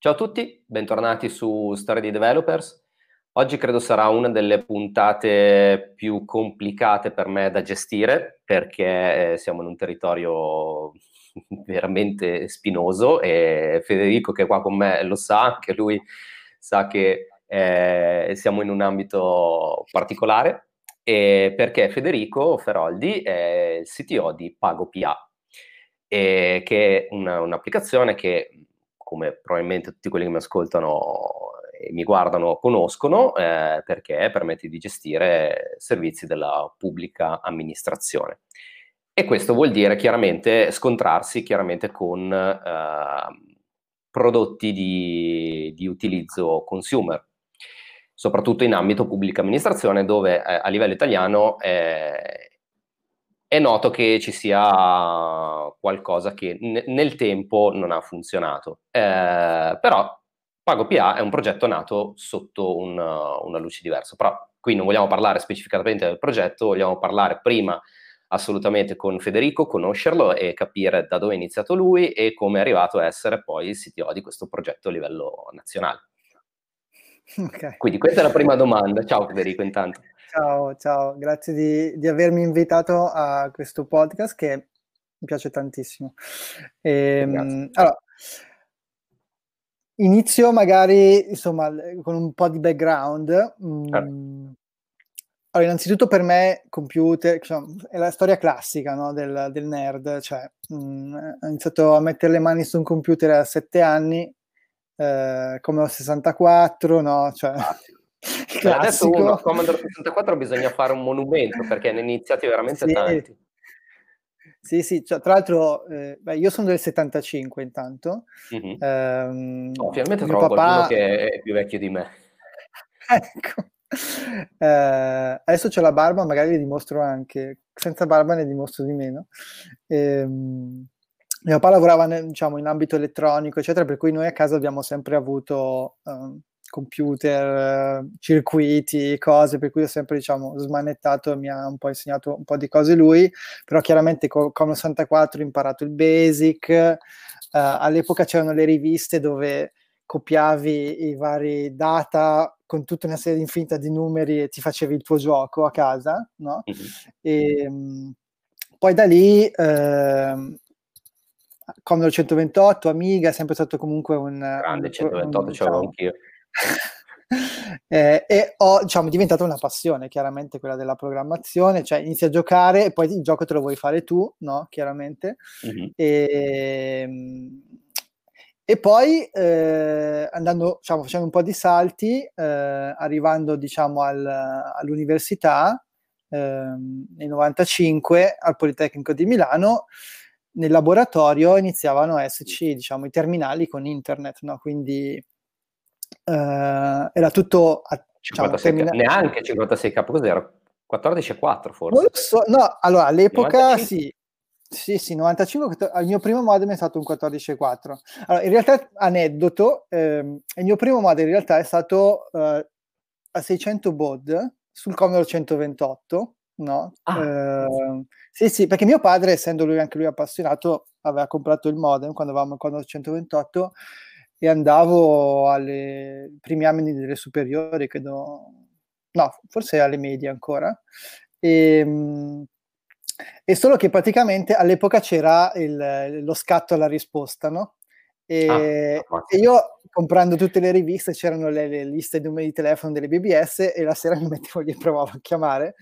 Ciao a tutti, bentornati su Storia di Developers. Oggi credo sarà una delle puntate più complicate per me da gestire perché eh, siamo in un territorio veramente spinoso e Federico che è qua con me lo sa, anche lui sa che eh, siamo in un ambito particolare perché Federico Feroldi è il CTO di PagoPA, che è una, un'applicazione che come probabilmente tutti quelli che mi ascoltano e mi guardano conoscono, eh, perché permette di gestire servizi della pubblica amministrazione. E questo vuol dire chiaramente scontrarsi chiaramente con eh, prodotti di, di, utilizzo consumer, soprattutto in ambito pubblica amministrazione, dove eh, a livello italiano eh, è noto che ci sia qualcosa che n- nel tempo non ha funzionato. Eh, però PagoPA è un progetto nato sotto un, una luce diversa. Però qui non vogliamo parlare specificatamente del progetto, vogliamo parlare prima assolutamente con Federico, conoscerlo e capire da dove è iniziato lui e come è arrivato a essere poi il CTO di questo progetto a livello nazionale. Okay. Quindi questa è la prima domanda. Ciao Federico intanto. Ciao, ciao, grazie di, di, avermi invitato a questo podcast che mi piace tantissimo. E, ehm, allora, inizio magari insomma con un po' di background. Mm, certo. Allora, innanzitutto per me computer insomma, è la storia classica no, del, del, nerd, cioè mh, mm, ho iniziato a mettere le mani su un computer a sette anni, eh, come ho 64, no? Cioè, Cioè, adesso uno a Commodore 64 bisogna fare un monumento perché ne iniziati veramente sì. tanti. Sì, sì, cioè, tra l'altro eh, beh, io sono del 75 intanto. Mm-hmm. Ehm, oh, finalmente trovo papà... che è più vecchio di me. ecco. Eh, adesso c'ho la barba, magari vi dimostro anche, senza barba ne dimostro di meno. Ehm, mio papà lavorava nel, diciamo, in ambito elettronico, eccetera, per cui noi a casa abbiamo sempre avuto um, computer, circuiti, cose, per cui ho sempre diciamo smanettato mi ha un po' insegnato un po' di cose lui, però chiaramente con, con 64 ho imparato il basic, uh, all'epoca c'erano le riviste dove copiavi i vari data con tutta una serie infinita di numeri e ti facevi il tuo gioco a casa, no? Mm-hmm. E, um, poi da lì eh, Commodore 128, Amiga, è sempre stato comunque un... Grande 128, un, diciamo, anch'io eh, e ho, diciamo, è diventata una passione, chiaramente quella della programmazione, cioè inizi a giocare e poi il gioco te lo vuoi fare tu, no? Chiaramente. Mm-hmm. E, ehm, e poi eh, andando, diciamo, facendo un po' di salti, eh, arrivando diciamo al, all'università ehm, nel 95 al Politecnico di Milano, nel laboratorio iniziavano a esserci diciamo, i terminali con internet, no? quindi Uh, era tutto a, diciamo, 56, termina- neanche 56k cos'era 14,4 forse so, no allora all'epoca 95? sì sì, sì, 95, il mio primo modem è stato un 14.4. Allora, in realtà, aneddoto, ehm, il mio primo modem in realtà è stato eh, a 600 baud sul Commodore 128, no? Ah, eh, sì, sì, perché mio padre, essendo lui anche lui appassionato, aveva comprato il modem quando avevamo il Commodore 128 e andavo ai primi anni delle superiori, credo, no, forse alle medie ancora. E, ehm, e solo che praticamente all'epoca c'era il, lo scatto alla risposta, no? E, ah, e, io comprando tutte le riviste c'erano le, le liste di numeri di telefono delle BBS e la sera mi mettevo lì e provavo a chiamare.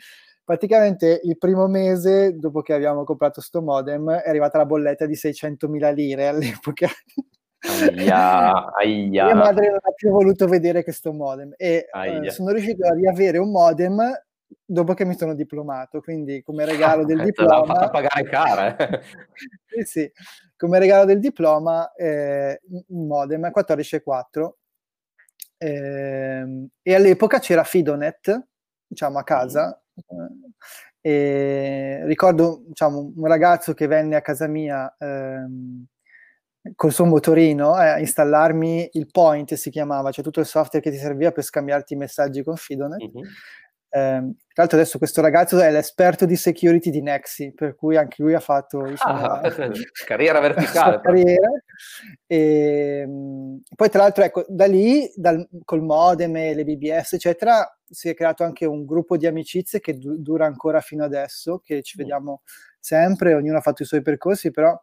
Praticamente il primo mese dopo che abbiamo comprato sto modem è arrivata la bolletta di 600.000 lire all'epoca. Aia, aia. Mia madre non ha più voluto vedere questo modem e eh, sono riuscito a riavere un modem dopo che mi sono diplomato, quindi come regalo del diploma... L'ha fatto pagare cara. Eh. sì, sì, come regalo del diploma eh, un modem 14.4 eh, e all'epoca c'era Fidonet, diciamo a casa, mm. e ricordo diciamo, un ragazzo che venne a casa mia ehm, col suo motorino eh, a installarmi il Point si chiamava, cioè tutto il software che ti serviva per scambiarti i messaggi con Fidonet. Mm-hmm. Eh, tra l'altro adesso questo ragazzo è l'esperto di security di Nexi, per cui anche lui ha fatto diciamo, ah, carriera verticale. carriera. E, ehm, poi tra l'altro ecco, da lì, dal, col modem e le BBS eccetera, si è creato anche un gruppo di amicizie che du- dura ancora fino adesso, che ci mm. vediamo sempre, ognuno ha fatto i suoi percorsi, però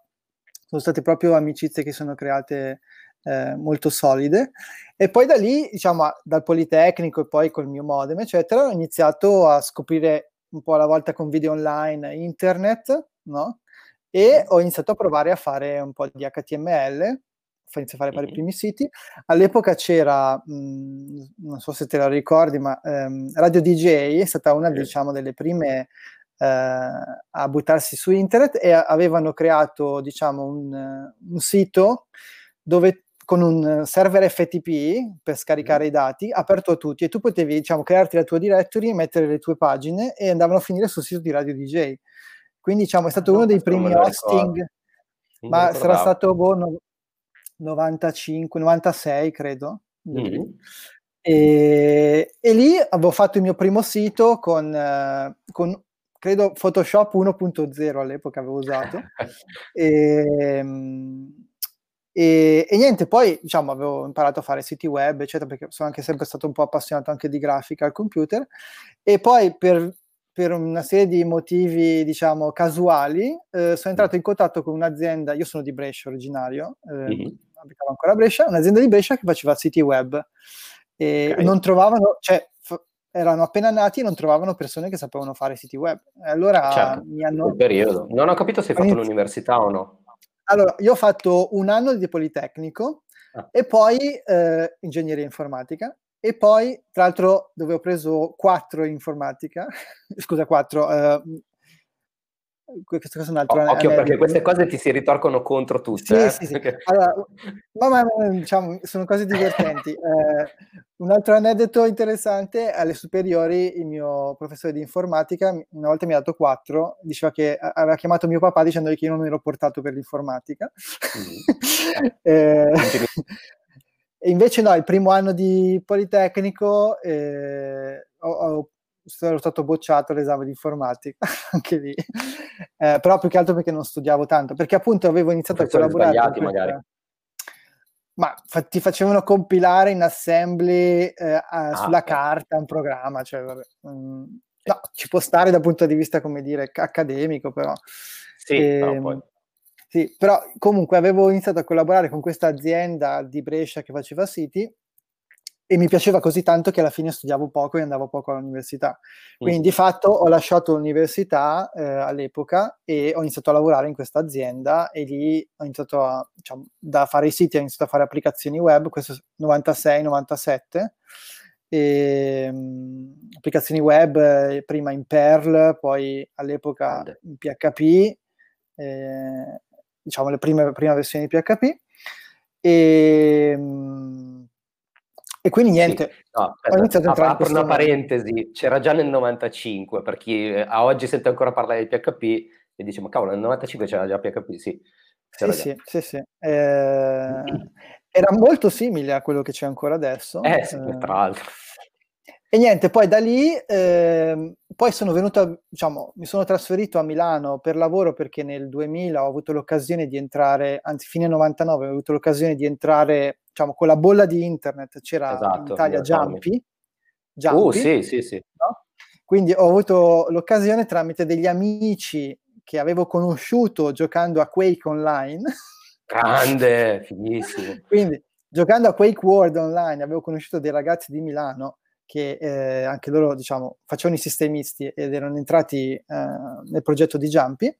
sono state proprio amicizie che sono create eh, molto solide. E poi da lì, diciamo, dal Politecnico e poi col mio modem, eccetera, ho iniziato a scoprire un po' alla volta con video online internet, no? E ho iniziato a provare a fare un po' di HTML, ho iniziato a fare i primi siti. All'epoca c'era, mh, non so se te la ricordi, ma ehm, Radio DJ è stata una, diciamo, delle prime a buttarsi su internet e avevano creato, diciamo, un, un sito dove con un server FTP per scaricare mm. i dati aperto a tutti e tu potevi diciamo, crearti la tua directory, mettere le tue pagine e andavano a finire sul sito di Radio DJ. Quindi diciamo, è stato no, uno dei primi hosting, ma sarà stato boh, no, 95, 96 credo. Mm. E, e, lì avevo fatto il mio primo sito con, uh, con credo Photoshop 1.0 all'epoca avevo usato. e, um, e, e, niente, poi diciamo avevo imparato a fare siti web, eccetera, perché sono anche sempre stato un po' appassionato anche di grafica al computer. E poi per, per una serie di motivi, diciamo, casuali, eh, sono entrato in contatto con un'azienda, io sono di Brescia originario, eh, mm-hmm. abitavo ancora a Brescia, un'azienda di Brescia che faceva siti web. E okay. non trovavano, cioè, erano appena nati e non trovavano persone che sapevano fare siti web. Allora certo, mi hanno... periodo. Non ho capito se hai fatto inizi- l'università o no. Allora, io ho fatto un anno di Politecnico ah. e poi eh, ingegneria informatica e poi, tra l'altro, dove ho preso quattro in informatica, scusa, quattro, eh, questo è un altro oh, occhio perché queste cose ti si ritorcono contro tutte. Sì, eh? sì, sì. Allora, ma, ma, diciamo, sono cose divertenti. eh, un altro aneddoto interessante, alle superiori il mio professore di informatica una volta mi ha dato quattro, diceva che aveva chiamato mio papà dicendogli che io non ero portato per l'informatica. Mm. eh, e invece no, il primo anno di Politecnico eh, ho, ho sono stato bocciato l'esame di informatica, anche lì, eh, però più che altro perché non studiavo tanto, perché appunto avevo iniziato a collaborare. Sbagliati magari. Ma fa- ti facevano compilare in assembly eh, ah, sulla okay. carta un programma, cioè, vabbè, mm, no, ci può stare dal punto di vista, come dire, accademico, però. Sì, e, però ehm, poi... Sì, però comunque avevo iniziato a collaborare con questa azienda di Brescia che faceva siti e mi piaceva così tanto che alla fine studiavo poco e andavo poco all'università. Quindi mm. di fatto ho lasciato l'università eh, all'epoca e ho iniziato a lavorare in questa azienda e lì ho iniziato a, diciamo, da fare i siti, ho iniziato a fare applicazioni web, questo 96-97. E, um, applicazioni web eh, prima in Perl, poi all'epoca in PHP, eh, diciamo le prime, prime versioni di PHP. E, um, e quindi niente. Sì. No, aspetta, apro una parentesi, c'era già nel 95, per chi eh, a oggi sente ancora parlare di PHP e dice ma cavolo nel 95 c'era già PHP, sì. Sì, sì, sì, sì. Eh, era molto simile a quello che c'è ancora adesso. Eh sì, eh, tra l'altro. E niente, poi da lì, eh, poi sono venuto, diciamo, mi sono trasferito a Milano per lavoro perché nel 2000 ho avuto l'occasione di entrare, anzi fine 99 ho avuto l'occasione di entrare diciamo, con la bolla di internet c'era esatto, in Italia Jumpy. Jumpy uh, sì, sì, sì. No? Quindi ho avuto l'occasione tramite degli amici che avevo conosciuto giocando a Quake Online. Grande, fighissimo. Quindi giocando a Quake World Online avevo conosciuto dei ragazzi di Milano che eh, anche loro diciamo facevano i sistemisti ed erano entrati eh, nel progetto di Jumpy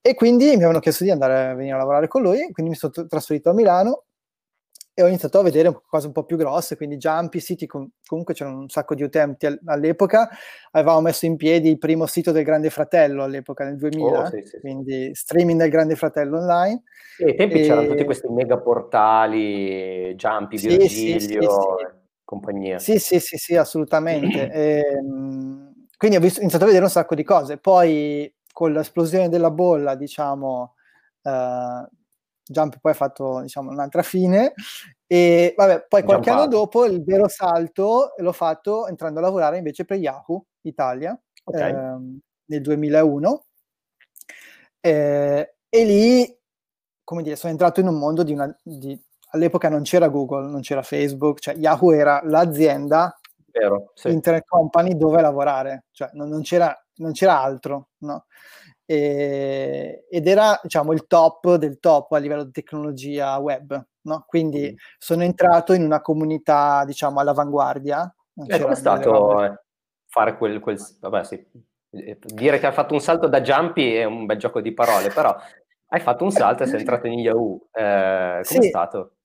e quindi mi avevano chiesto di andare a venire a lavorare con lui, quindi mi sono trasferito a Milano, e ho iniziato a vedere cose un po' più grosse, quindi Jumpy, siti com- comunque c'erano un sacco di utenti all'epoca, avevamo messo in piedi il primo sito del Grande Fratello all'epoca, nel 2000, oh, sì, sì, quindi streaming del Grande Fratello online. Sì, ai tempi e... c'erano tutti questi mega portali, Jumpy, Virgilio, compagnia. Sì, sì, sì, sì, assolutamente. e, ehm, quindi ho, visto, ho, iniziato a vedere un sacco di cose, poi con l'esplosione della bolla, diciamo... Uh, Jump poi ha fatto diciamo, un'altra fine e vabbè, poi qualche Jumpato. anno dopo il vero salto l'ho fatto entrando a lavorare invece per Yahoo Italia okay. ehm, nel 2001 eh, e lì, come dire, sono entrato in un mondo di una... Di, all'epoca non c'era Google, non c'era Facebook, cioè Yahoo era l'azienda Vero, sì. internet company dove lavorare, cioè non, non, c'era, non c'era, altro, no? E, ed era diciamo il top del top a livello di tecnologia web, no? Quindi mm. sono entrato in una comunità diciamo all'avanguardia. E come è stato eh, fare quel, quel vabbè sì, eh, dire che ha fatto un salto da Jumpy è un bel gioco di parole, però hai fatto un salto e sei entrato in Yahoo. Eh, come sì. stato?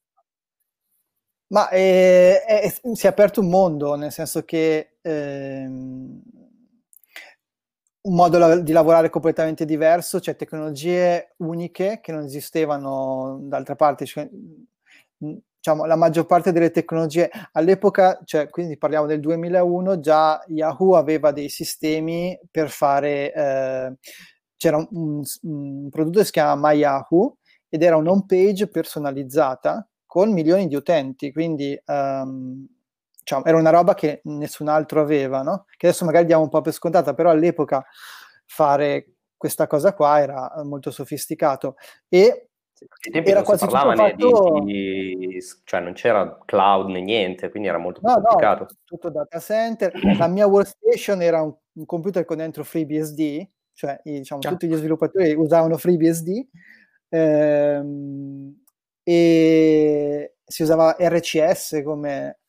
Ma è, è, si è aperto un mondo, nel senso che ehm, un modo la- di lavorare completamente diverso, cioè tecnologie uniche che non esistevano d'altra parte. Cioè, diciamo, la maggior parte delle tecnologie all'epoca, cioè, quindi parliamo del 2001, già Yahoo aveva dei sistemi per fare, eh, c'era un, un, un, prodotto che si chiama MyYahoo ed era un'home page personalizzata con milioni di utenti, quindi um, diciamo, era una roba che nessun altro aveva, no? che adesso magari diamo un po' per scontata, però all'epoca fare questa cosa qua era molto sofisticato e era quasi tutto fatto... Di, di, cioè non c'era cloud né niente, quindi era molto no, complicato. No, tutto data center. La mia workstation era un, un computer con dentro FreeBSD, cioè diciamo, tutti gli sviluppatori usavano FreeBSD. Ehm, e si usava RCS come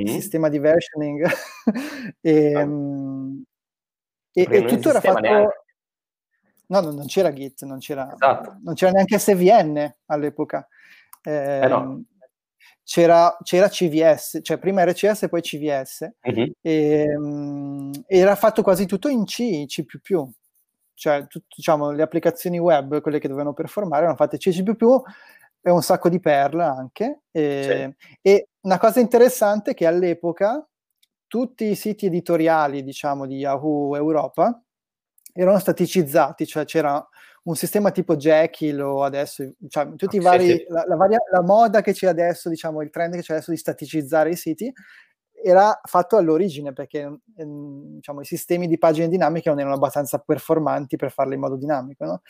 mm. sistema di versioning e, ah. e, e tutto era fatto neanche. no, non, c'era Git non c'era, esatto. non c'era neanche SVN all'epoca eh, eh no. c'era, c'era, CVS cioè prima RCS e poi CVS mm-hmm. e, um, era fatto quasi tutto in C, C++ cioè tut, diciamo le applicazioni web quelle che dovevano performare erano fatte C++ e un sacco di perle anche. E, sì. e, una cosa interessante è che all'epoca tutti i siti editoriali, diciamo, di Yahoo Europa erano staticizzati, cioè c'era un sistema tipo Jekyll o adesso, cioè, tutti i vari, sì, sì. La, la, varia, la, moda che c'è adesso, diciamo, il trend che c'è adesso di staticizzare i siti, era fatto all'origine perché ehm, diciamo, i sistemi di pagine dinamiche non erano abbastanza performanti per farle in modo dinamico. No?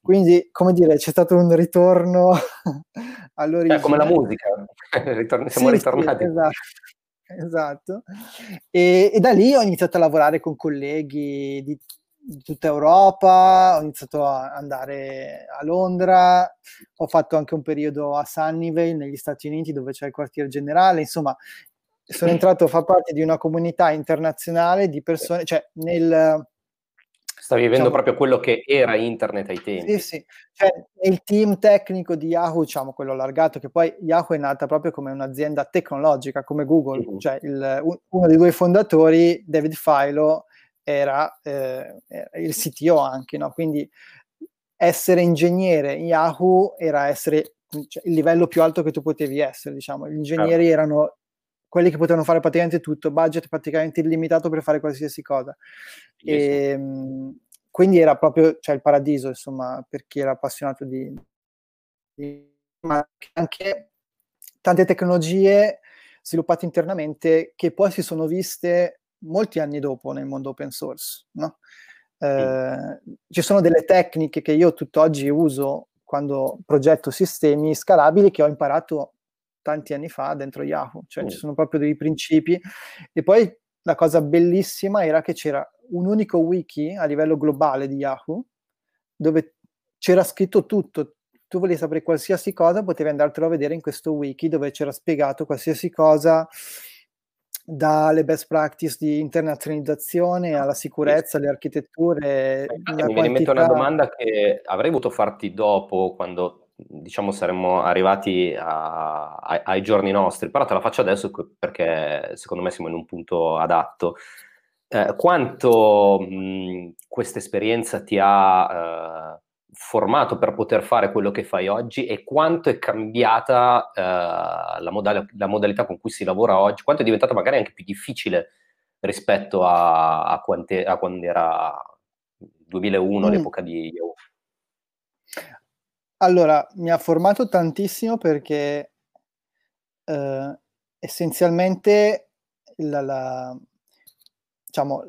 Quindi, come dire, c'è stato un ritorno all'origine. È come la musica, siamo sì, ritornati. Sì, esatto. esatto. E, e, da lì ho iniziato a lavorare con colleghi di, di tutta Europa, ho iniziato a andare a Londra, ho fatto anche un periodo a Sunnyvale negli Stati Uniti dove c'è il quartier generale, insomma sono entrato a far parte di una comunità internazionale di persone, cioè nel... Stavi vivendo diciamo, proprio quello che era internet ai tempi. Sì, sì, cioè nel team tecnico di Yahoo, diciamo quello allargato, che poi Yahoo è nata proprio come un'azienda tecnologica, come Google, mm-hmm. cioè il, uno dei due fondatori, David Filo, era, eh, il CTO anche, no? quindi essere ingegnere in Yahoo era essere cioè, il livello più alto che tu potevi essere, diciamo, gli ingegneri certo. erano quelli che potevano fare praticamente tutto, budget praticamente illimitato per fare qualsiasi cosa. E, ehm, quindi era proprio cioè, il paradiso, insomma, per chi era appassionato di, di ma anche tante tecnologie sviluppate internamente che poi si sono viste molti anni dopo nel mondo open source. No? Eh. Ci sono delle tecniche che io tutt'oggi uso quando progetto sistemi scalabili che ho imparato tanti anni fa dentro Yahoo, cioè mm. ci sono proprio dei principi. E poi la cosa bellissima era che c'era un unico wiki a livello globale di Yahoo dove c'era scritto tutto. Tu volevi sapere qualsiasi cosa, potevi andartelo a vedere in questo wiki dove c'era spiegato qualsiasi cosa dalle best practice di internazionalizzazione alla sicurezza, alle architetture. Mi viene in mente una domanda che avrei voluto farti dopo, quando diciamo saremmo arrivati a, a, ai giorni nostri, però te la faccio adesso perché secondo me siamo in un punto adatto. Eh, quanto questa esperienza ti ha eh, formato per poter fare quello che fai oggi e quanto è cambiata eh, la, modal- la, modalità con cui si lavora oggi, quanto è diventata magari anche più difficile rispetto a, a, quante, a quando era 2001, mm. l'epoca di Yahoo? Allora, mi ha formato tantissimo perché eh, essenzialmente la, la, diciamo,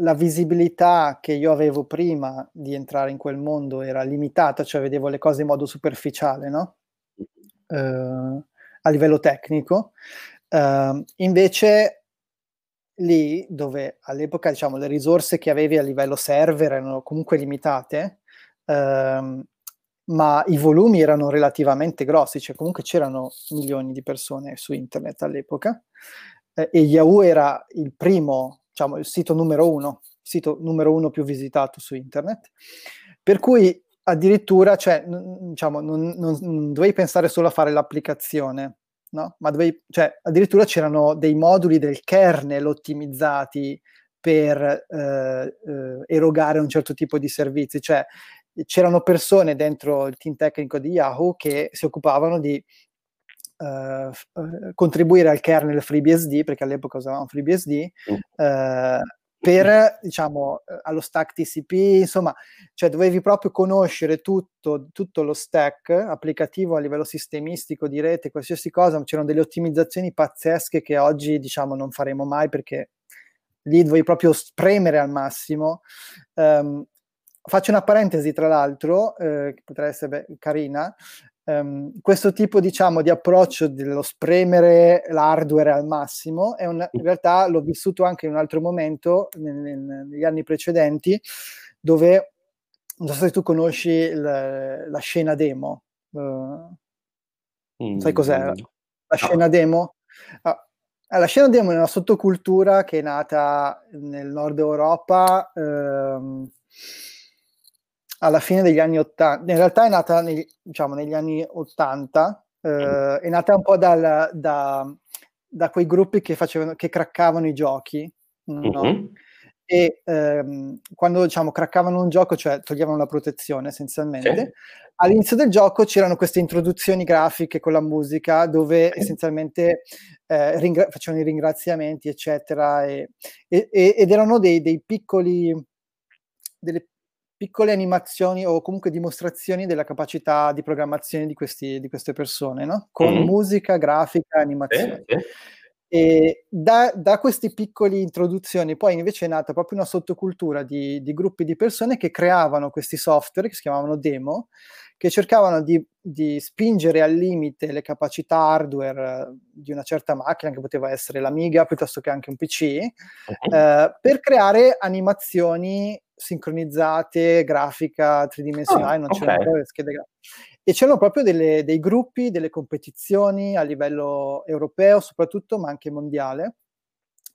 la visibilità che io avevo prima di entrare in quel mondo era limitata, cioè vedevo le cose in modo superficiale, no? Uh, a livello tecnico. Uh, invece lì dove all'epoca diciamo le risorse che avevi a livello server erano comunque limitate, uh, ma i volumi erano relativamente grossi, cioè comunque c'erano milioni di persone su internet all'epoca eh, e Yahoo era il primo diciamo, il sito numero uno, sito numero uno più visitato su internet. Per cui addirittura, cioè, n- diciamo, non, non, non, dovevi pensare solo a fare l'applicazione, no? Ma dovevi, cioè, addirittura c'erano dei moduli del kernel ottimizzati per eh, eh, erogare un certo tipo di servizi, cioè c'erano persone dentro il team tecnico di Yahoo che si occupavano di Uh, contribuire al kernel FreeBSD, perché all'epoca usavamo FreeBSD, uh, per, diciamo, allo stack TCP, insomma, cioè dovevi proprio conoscere tutto, tutto lo stack applicativo a livello sistemistico di rete, qualsiasi cosa, c'erano delle ottimizzazioni pazzesche che oggi, diciamo, non faremo mai perché lì dovevi proprio spremere al massimo. Um, faccio una parentesi, tra l'altro, eh, che potrebbe essere carina, Um, questo tipo diciamo di approccio dello spremere l'hardware al massimo è un, in realtà l'ho vissuto anche in un altro momento nel, nel, negli anni precedenti dove non so se tu conosci il, la scena demo. Uh, mm, sai cos'è? la scena no. demo? Ah, la scena demo è una sottocultura che è nata nel nord Europa ehm, alla fine degli anni 80, in realtà è nata negli, diciamo, negli anni 80, eh, è nata un po' dal, da, da, quei gruppi che, facevano, che craccavano i giochi, no? mm-hmm. e ehm, quando diciamo craccavano un gioco, cioè toglievano la protezione essenzialmente, sì. all'inizio del gioco c'erano queste introduzioni grafiche con la musica dove sì. essenzialmente eh, ringra- facevano i ringraziamenti, eccetera, e, e, ed erano dei, dei piccoli delle piccole animazioni o comunque dimostrazioni della capacità di programmazione di, questi, di queste persone, no? con mm-hmm. musica, grafica, animazione. Eh, eh. E da, da, queste piccole introduzioni poi invece è nata proprio una sottocultura di, di, gruppi di persone che creavano questi software che si chiamavano demo, che cercavano di, di spingere al limite le capacità hardware di una certa macchina, che poteva essere l'Amiga piuttosto che anche un PC, uh-huh. eh, per creare animazioni sincronizzate, grafica tridimensionale, oh, non okay. c'erano le schede grafiche. E c'erano proprio delle, dei gruppi, delle competizioni a livello europeo soprattutto, ma anche mondiale.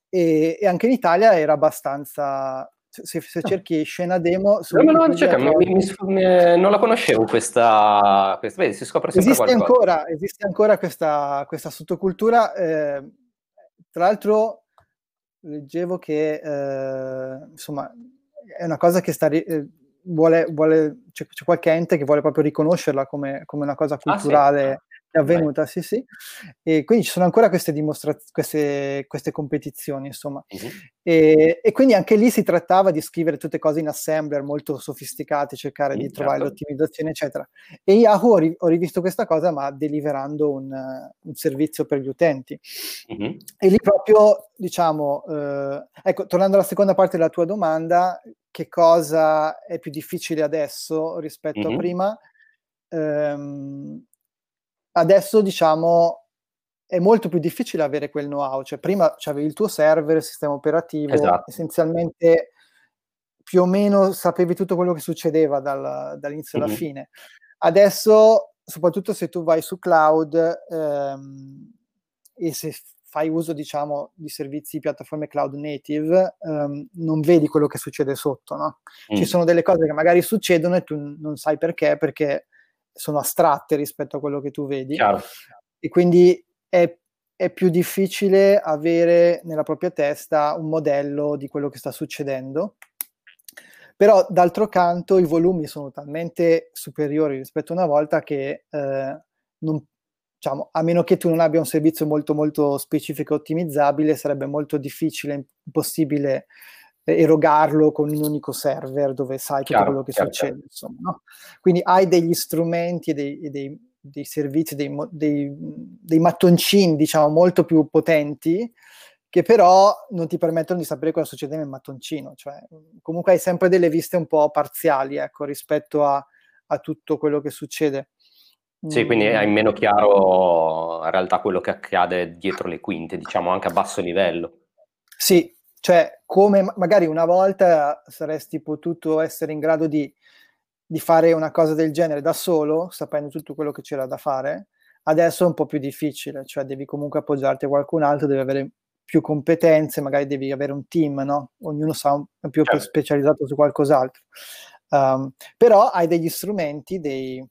E, e anche in Italia era abbastanza se, se, ah. cerchi scena demo su no, no, cerca, mi, mi, mi, non la conoscevo questa, questa vedi, si scopre sempre esiste ancora, esiste ancora questa, questa sottocultura eh, tra l'altro leggevo che eh, insomma è una cosa che sta, eh, vuole, vuole c'è, c'è, qualche ente che vuole proprio riconoscerla come, come una cosa culturale ah, sì è avvenuta, sì, sì. E quindi ci sono ancora queste dimostrazioni, queste, queste, competizioni, insomma. Uh-huh. E, e, quindi anche lì si trattava di scrivere tutte cose in assembler molto sofisticate, cercare uh di trovare certo. l'ottimizzazione, eccetera. E Yahoo ho, ri- ho, rivisto questa cosa, ma deliverando un, un servizio per gli utenti. Uh-huh. E lì proprio, diciamo, uh, ecco, tornando alla seconda parte della tua domanda, che cosa è più difficile adesso rispetto uh-huh. a prima? Um, adesso diciamo è molto più difficile avere quel know-how, cioè prima avevi il tuo server, il sistema operativo, esatto. essenzialmente più o meno sapevi tutto quello che succedeva dal, dall'inizio mm-hmm. alla fine. Adesso, soprattutto se tu vai su cloud ehm, e se fai uso, diciamo, di servizi, piattaforme cloud native, ehm, non vedi quello che succede sotto, no? Mm. Ci sono delle cose che magari succedono e tu non sai perché, perché sono astratte rispetto a quello che tu vedi. Chiaro. E quindi è, è, più difficile avere nella propria testa un modello di quello che sta succedendo. Però d'altro canto i volumi sono talmente superiori rispetto a una volta che eh, non, diciamo, a meno che tu non abbia un servizio molto molto specifico e ottimizzabile, sarebbe molto difficile, impossibile erogarlo con un unico server dove sai chiaro, tutto quello che chiaro, succede. Chiaro. Insomma, no? Quindi hai degli strumenti e dei, dei, dei, servizi, dei, dei, mattoncini, diciamo, molto più potenti che però non ti permettono di sapere cosa succede nel mattoncino, cioè comunque hai sempre delle viste un po' parziali, ecco, rispetto a, a tutto quello che succede. Sì, quindi hai mm. meno chiaro in realtà quello che accade dietro le quinte, diciamo anche a basso livello. Sì, cioè come magari una volta saresti potuto essere in grado di, di fare una cosa del genere da solo, sapendo tutto quello che c'era da fare, adesso è un po' più difficile, cioè devi comunque appoggiarti a qualcun altro, devi avere più competenze, magari devi avere un team, no? Ognuno sa un, è più, certo. specializzato su qualcos'altro. Um, però hai degli strumenti, dei,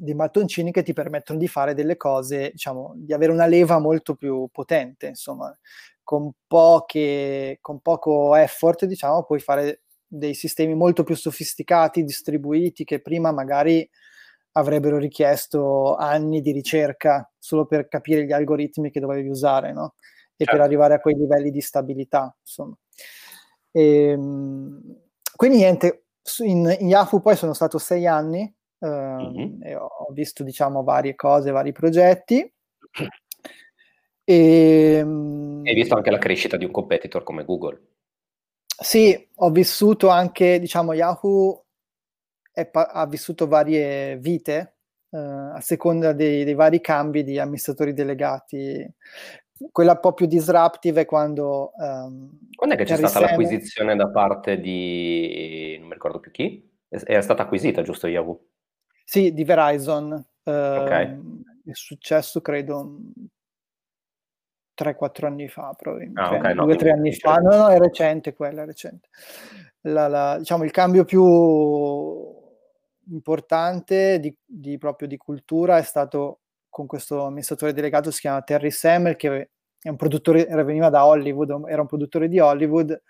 dei mattoncini che ti permettono di fare delle cose, diciamo, di avere una leva molto più potente, insomma, con, poche, con poco effort, diciamo, puoi fare dei sistemi molto più sofisticati, distribuiti, che prima magari avrebbero richiesto anni di ricerca solo per capire gli algoritmi che dovevi usare, no? E certo. per arrivare a quei livelli di stabilità, insomma. E, ehm, quindi niente, in, in Yahoo poi sono stato sei anni, mm-hmm. e ho visto diciamo varie cose, vari progetti. E, ehm, Hai visto anche la crescita di un competitor come Google? Sì, ho vissuto anche, diciamo, Yahoo pa- ha vissuto varie vite uh, a seconda dei, dei, vari cambi di amministratori delegati. Quella un po' più disruptive è quando... Um, quando è che c'è stata Sam... l'acquisizione da parte di... non mi ricordo più chi? È stata acquisita, giusto Yahoo? Sì, di Verizon. Uh, È successo, credo, 3-4 anni fa, probabilmente. Ah, okay, 2-3 no, anni fa. No, no, è recente quella, è recente. La, la, diciamo, il cambio più importante di, di, proprio di cultura è stato con questo amministratore delegato, si chiama Terry Semmel, che è un produttore, veniva da Hollywood, era un produttore di Hollywood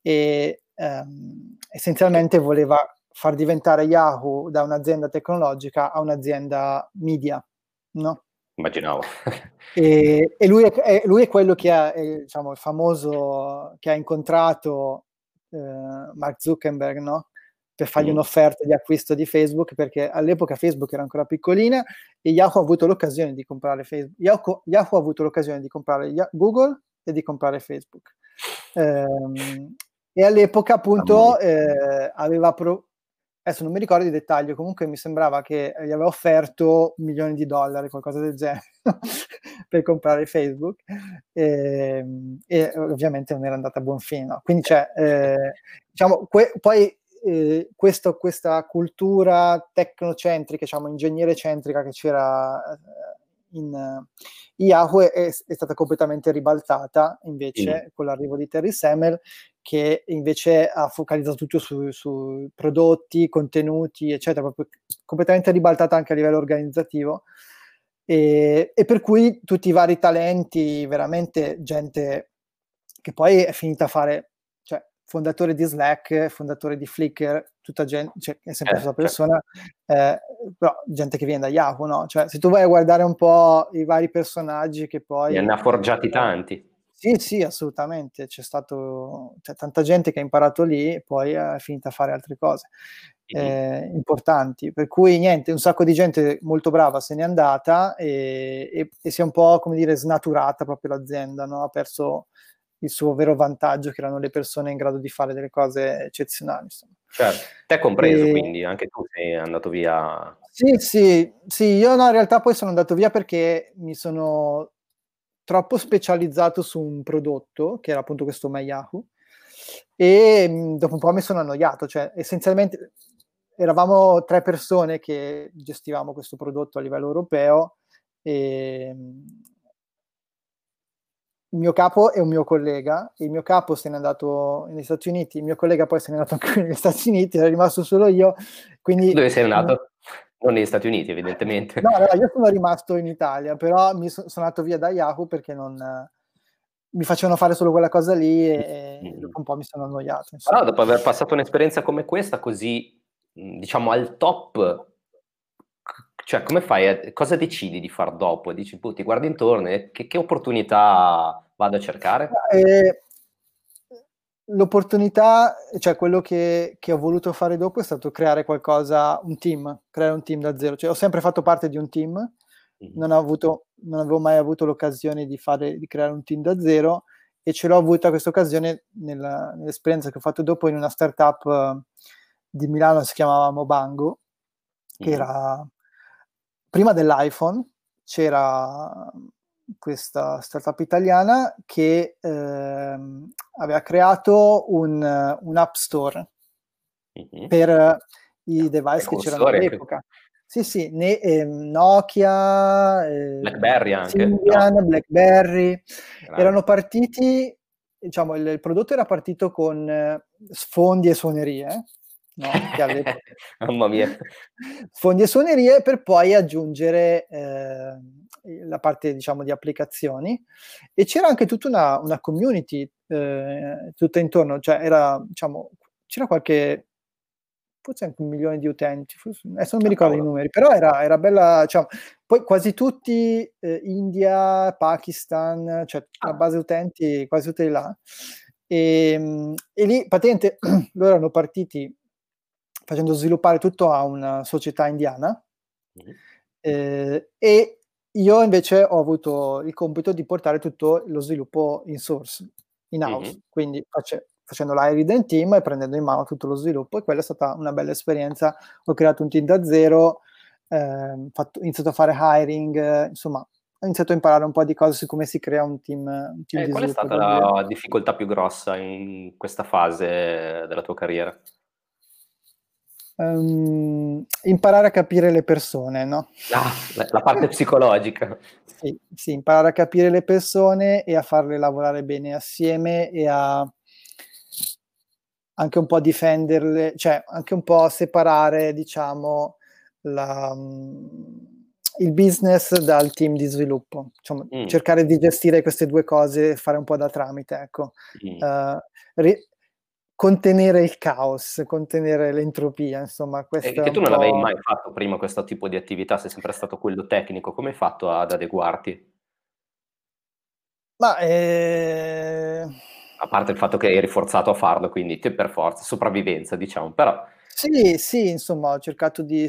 e ehm, essenzialmente voleva far diventare Yahoo da un'azienda tecnologica a un'azienda media, no? Immaginavo. e, e lui, è, lui, è, quello che ha, è, diciamo, il famoso, che ha incontrato eh, Mark Zuckerberg, no? Per fargli mm. un'offerta di acquisto di Facebook, perché all'epoca Facebook era ancora piccolina e Yahoo ha avuto l'occasione di comprare Facebook. Yahoo, Yahoo ha avuto l'occasione di comprare Google e di comprare Facebook. Eh, e all'epoca appunto eh, aveva pro- adesso non mi ricordo i dettagli, comunque mi sembrava che gli aveva offerto milioni di dollari, qualcosa del genere, per comprare Facebook e, ehm, e, ovviamente non era andata a buon fine. Quindi c'è, eh, diciamo, que- poi eh, questo, questa cultura tecnocentrica, diciamo, ingegnere centrica che c'era eh, in Yahoo è, è, stata completamente ribaltata invece mm. con l'arrivo di Terry Semmel che invece ha focalizzato tutto su, su prodotti, contenuti, eccetera, proprio completamente ribaltata anche a livello organizzativo. E, e, per cui tutti i vari talenti, veramente gente che poi è finita a fare, cioè fondatore di Slack, fondatore di Flickr, tutta gente, cioè è sempre eh, questa certo. persona, eh, però gente che viene da Yahoo, no? Cioè se tu vai a guardare un po' i vari personaggi che poi... Ne ha forgiati tanti. Sì, sì, assolutamente. C'è stato c'è tanta gente che ha imparato lì e poi è finita a fare altre cose eh, importanti. Per cui niente, un sacco di gente molto brava se n'è andata e, e, e si è un po', come dire, snaturata proprio l'azienda, no? ha perso il suo vero vantaggio che erano le persone in grado di fare delle cose eccezionali. Insomma. Certo, te compreso e... quindi, anche tu sei andato via. Sì, sì, sì, io no, in realtà poi sono andato via perché mi sono troppo specializzato su un prodotto, che era appunto questo MyYahoo, e mh, dopo un po' mi sono annoiato, cioè essenzialmente eravamo tre persone che gestivamo questo prodotto a livello europeo e il mio capo è un mio collega, il mio capo se n'è andato negli Stati Uniti, il mio collega poi se n'è andato anche negli Stati Uniti, era rimasto solo io. Quindi, Dove sei andato? Non negli Stati Uniti, evidentemente. No, no, io sono rimasto in Italia, però mi so, sono andato via da Yahoo perché non, mi facevano fare solo quella cosa lì e, mm. dopo un po' mi sono annoiato. Però dopo aver passato un'esperienza come questa, così diciamo al top, cioè come fai? Cosa decidi di fare dopo? Dici, ti guardi intorno e che, che opportunità vado a cercare? Eh, l'opportunità, cioè quello che, che, ho voluto fare dopo è stato creare qualcosa, un team, creare un team da zero. Cioè, ho sempre fatto parte di un team, mm-hmm. non, avuto, non avevo mai avuto l'occasione di, fare, di creare un team da zero e ce l'ho avuta questa occasione nella, nell'esperienza che ho fatto dopo in una startup uh, di Milano, si chiamava Mobango, che mm. era prima dell'iPhone, c'era questa startup italiana che eh, aveva creato un, un app store mm-hmm. per i device che c'erano all'epoca. Anche. Sì, sì, ne, eh, Nokia, eh, BlackBerry anche. Symbian, no? BlackBerry. Grazie. Erano partiti, diciamo, il, il, prodotto era partito con eh, sfondi e suonerie. No, Mamma mia. Sfondi e suonerie per poi aggiungere eh, la parte, diciamo, di applicazioni. E c'era anche tutta una, una community eh, tutta intorno, cioè era, diciamo, c'era qualche forse anche un milione di utenti, forse, adesso non mi ricordo i numeri, però era, era bella, diciamo, poi quasi tutti eh, India, Pakistan, cioè ah. la base utenti quasi tutti là. E, ehm, e lì praticamente loro erano partiti facendo sviluppare tutto a una società indiana mm. eh, e io invece ho avuto il compito di portare tutto lo sviluppo in source, in house, mm-hmm. quindi face, facendo l'Iriden team e prendendo in mano tutto lo sviluppo e quella è stata una bella esperienza. Ho creato un team da zero, eh, fatto, ho iniziato a fare hiring, eh, insomma ho iniziato a imparare un po' di cose su come si crea un team, un team eh, Qual è stata la difficoltà più grossa in questa fase della tua carriera? Um, imparare a capire le persone, no? Ah, la parte psicologica. sì, sì, imparare a capire le persone e a farle lavorare bene assieme e a anche un po' difenderle, cioè anche un po' separare, diciamo, la, il business dal team di sviluppo. Diciamo, mm. Cercare di gestire queste due cose fare un po' da tramite, ecco. Mm. Uh, ri- contenere il caos, contenere l'entropia, insomma. E che tu non avevi mai fatto prima questo tipo di attività, sei sempre stato quello tecnico, come hai fatto ad adeguarti? Ma eh a parte il fatto che eri forzato a farlo, quindi te per forza, sopravvivenza, diciamo, però... Sì, sì, insomma, ho cercato di,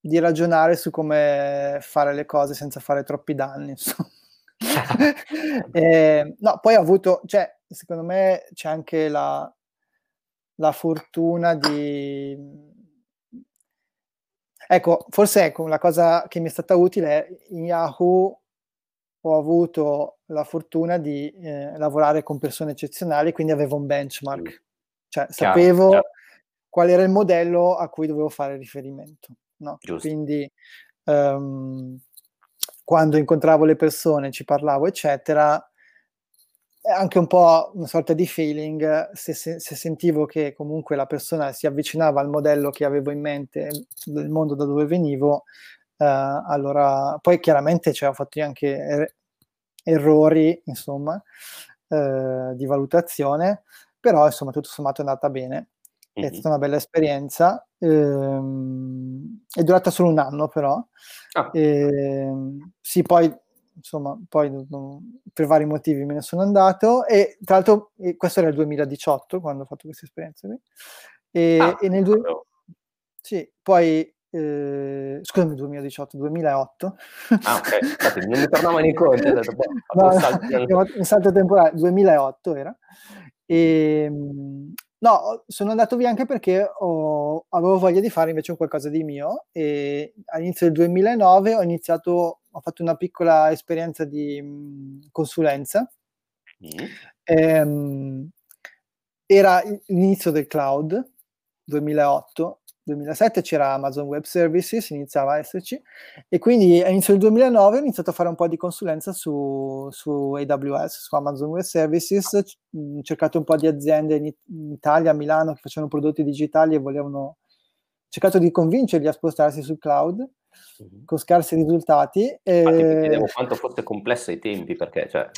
di ragionare su come fare le cose senza fare troppi danni, eh, no, poi ho avuto, cioè, secondo me c'è anche la, la fortuna di... Ecco, forse ecco, la cosa che mi è stata utile è in Yahoo ho avuto la fortuna di eh, lavorare con persone eccezionali, quindi avevo un benchmark, cioè chiaro, sapevo chiaro. qual era il modello a cui dovevo fare riferimento. No? Quindi um, quando incontravo le persone, ci parlavo, eccetera, anche un po' una sorta di feeling, se, se, se, sentivo che comunque la persona si avvicinava al modello che avevo in mente del mondo da dove venivo, Uh, allora, poi chiaramente cioè, ho fatto anche er- errori, insomma, uh, di valutazione, però insomma tutto sommato è andata bene. Mm-hmm. È stata una bella esperienza, ehm, è durata solo un anno però. Ah. Ehm, sì, poi insomma, poi per vari motivi me ne sono andato e tra l'altro questo era il 2018 quando ho fatto questa esperienza. E, ah, e nel du- sì, poi eh, scusami 2018, 2008. Ah ok, Infatti, non mi tornavano i conti, ho detto, boh, no, un, salto. un salto temporale, 2008 era. E, ehm, no, sono andato via anche perché ho, avevo voglia di fare invece qualcosa di mio e all'inizio del 2009 ho iniziato, ho fatto una piccola esperienza di mh, consulenza. Mm. Ehm, era l'inizio del cloud, 2008, 2007 c'era Amazon Web Services, iniziava a esserci, e quindi all'inizio del 2009 ho iniziato a fare un po' di consulenza su, su AWS, su Amazon Web Services, ho cercato un po' di aziende in, in Italia, a Milano, che facevano prodotti digitali e volevano, ho cercato di convincerli a spostarsi sul cloud, mm-hmm. con scarsi risultati. Infatti, e... mi chiedevo quanto fosse complesso ai tempi, perché cioè,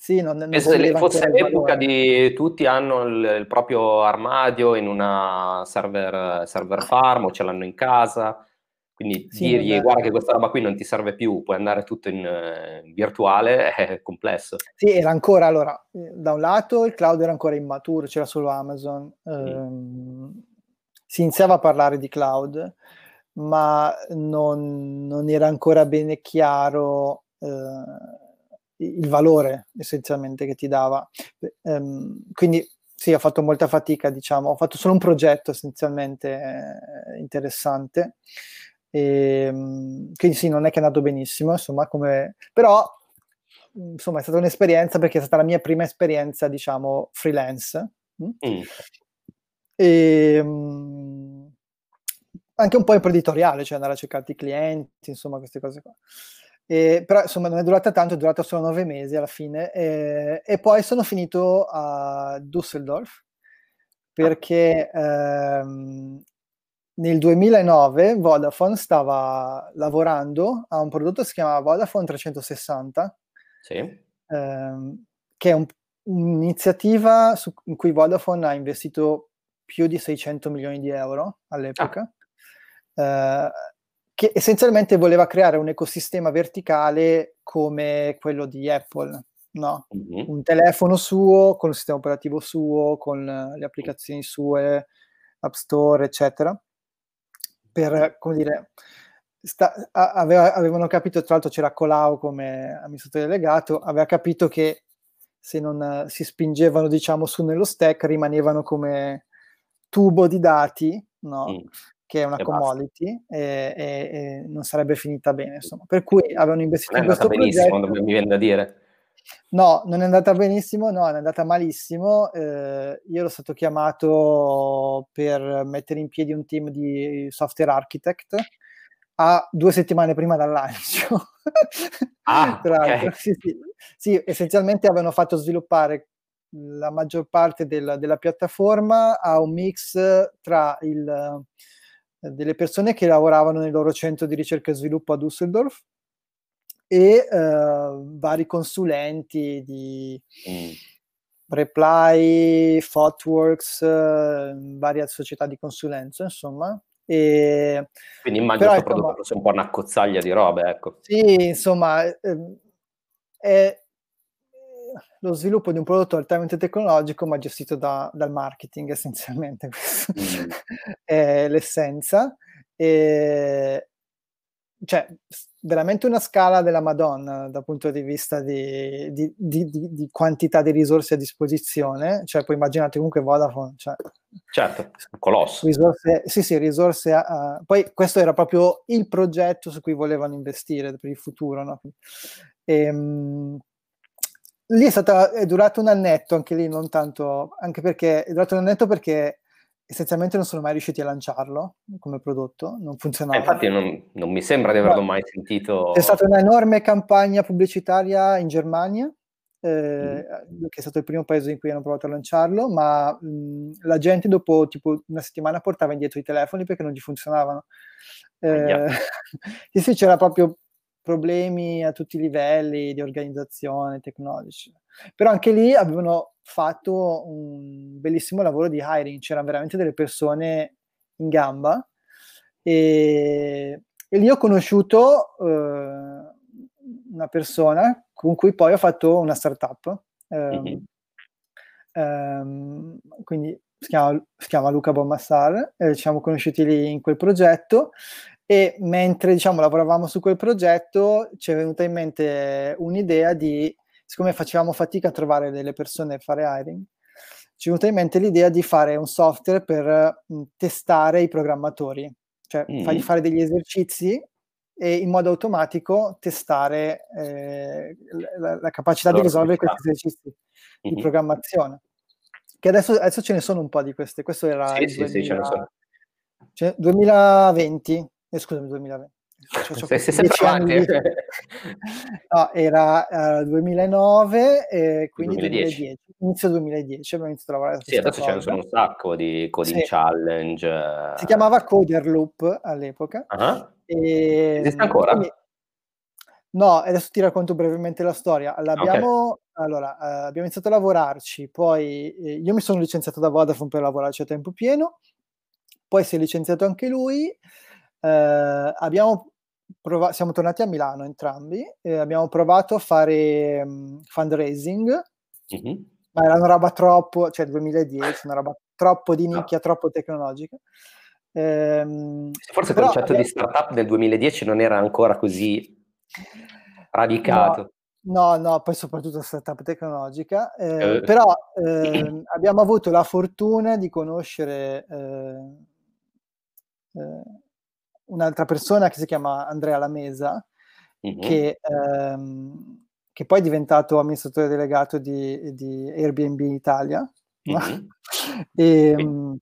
sì, non, non se fosse l'epoca di tutti hanno il, il, proprio armadio in una server, server farm o ce l'hanno in casa, quindi sì, dirgli beh. guarda che questa roba qui non ti serve più, puoi andare tutto in, in virtuale, è complesso. Sì, era ancora, allora, eh, da un lato il cloud era ancora immaturo, c'era solo Amazon, mm. ehm, si iniziava a parlare di cloud, ma non, non era ancora bene chiaro... Eh, il valore essenzialmente che ti dava. Um, quindi sì, ho fatto molta fatica, diciamo, ho fatto solo un progetto essenzialmente eh, interessante. E, ehm, quindi sì, non è che è andato benissimo, insomma, come... però insomma è stata un'esperienza perché è stata la mia prima esperienza, diciamo, freelance. Mm. mm. E, um, anche un po' imprenditoriale, cioè andare a cercare i clienti, insomma, queste cose qua. E, però insomma non è durata tanto, è durata solo nove mesi alla fine e, e poi sono finito a Düsseldorf perché ehm, nel 2009 Vodafone stava lavorando a un prodotto che si chiama Vodafone 360 sì. ehm, che è un, un'iniziativa su, in cui Vodafone ha investito più di 600 milioni di euro all'epoca ah. Eh, che essenzialmente voleva creare un ecosistema verticale come quello di Apple, no? mm-hmm. un telefono suo, con il sistema operativo suo, con le applicazioni sue, App Store, eccetera. Per, come dire, sta, aveva, avevano capito, tra l'altro c'era Colau come amministratore delegato, aveva capito che se non si spingevano, diciamo, su nello stack, rimanevano come tubo di dati, no? Mm che è una e commodity e, e, e, non sarebbe finita bene. Insomma. Per cui avevano investito in questo benissimo, progetto. mi viene da dire. No, non è andata benissimo, no, è andata malissimo. Eh, io ero stato chiamato per mettere in piedi un team di software architect a due settimane prima dal lancio. Ah, okay. sì, sì, sì, essenzialmente avevano fatto sviluppare la maggior parte del, della piattaforma a un mix tra il delle persone che lavoravano nel loro centro di ricerca e sviluppo a Düsseldorf e uh, vari consulenti di mm. Reply, Thoughtworks, uh, varie società di consulenza, insomma. E, Quindi immagino che questo prodotto fosse un po' una cozzaglia di robe, ecco. Sì, insomma, eh, è, lo sviluppo di un prodotto altamente tecnologico ma gestito da, dal marketing essenzialmente, mm. è l'essenza. E, cioè, veramente una scala della Madonna dal punto di vista di, di, di, di quantità di risorse a disposizione. Cioè, poi immaginate comunque Vodafone. Cioè, certo, colosso. Risorse, sì, sì, risorse. A, poi questo era proprio il progetto su cui volevano investire per il futuro. No? E, ehm, lì è, stata, è durato un annetto, anche lì non tanto, anche perché è durato un annetto perché essenzialmente non sono mai riusciti a lanciarlo come prodotto, non funzionava. Eh, infatti non, non, mi sembra di averlo no. mai sentito. C'è stata un'enorme campagna pubblicitaria in Germania, eh, mm. che è stato il primo paese in cui hanno provato a lanciarlo, ma mh, la gente dopo tipo una settimana portava indietro i telefoni perché non gli funzionavano. Eh, sì, sì, c'era proprio problemi a tutti i livelli di organizzazione tecnologici. Però anche lì avevano fatto un bellissimo lavoro di hiring, c'erano veramente delle persone in gamba e, e lì ho conosciuto uh, una persona con cui poi ho fatto una startup. Um, mm-hmm. um, quindi si chiama, si chiama Luca Bommassar, eh, ci siamo conosciuti lì in quel progetto e mentre diciamo lavoravamo su quel progetto ci è venuta in mente un'idea di, siccome facevamo fatica a trovare delle persone a fare hiring, ci è venuta in mente l'idea di fare un software per mh, testare i programmatori, cioè mm. fargli fare degli esercizi e in modo automatico testare eh, la, la, capacità allora, di risolvere questi esercizi mm-hmm. di programmazione. Che adesso, adesso, ce ne sono un po' di queste. Questo era sì, il sì, 2000, sì, ce ne sono. Cioè, 2020, eh, scusami, 2020. Cioè, sei sempre avanti. no, era uh, 2009 e quindi 2010. 2010. Inizio 2010 abbiamo iniziato a lavorare Sì, adesso ce ne sono un sacco di coding sì. challenge. Si chiamava Coder Loop all'epoca. Uh-huh. E, Esiste ancora? Quindi, no, adesso ti racconto brevemente la storia. L'abbiamo, okay. allora, uh, abbiamo iniziato a lavorarci, poi eh, io mi sono licenziato da Vodafone per lavorarci a tempo pieno, poi si è licenziato anche lui eh, abbiamo provato, siamo tornati a Milano entrambi e abbiamo provato a fare um, fundraising, mm-hmm. ma era una roba troppo, cioè 2010, una roba troppo di nicchia, no. troppo tecnologica. Ehm, Forse il concetto abbiamo... di startup del 2010 non era ancora così radicato. No, no, poi soprattutto startup tecnologica, eh, eh. però eh, abbiamo avuto la fortuna di conoscere eh, eh, un'altra persona che si chiama Andrea Lamesa, mm-hmm. che, ehm, che, poi è diventato amministratore delegato di, di Airbnb Italia. Mm-hmm. e, mm.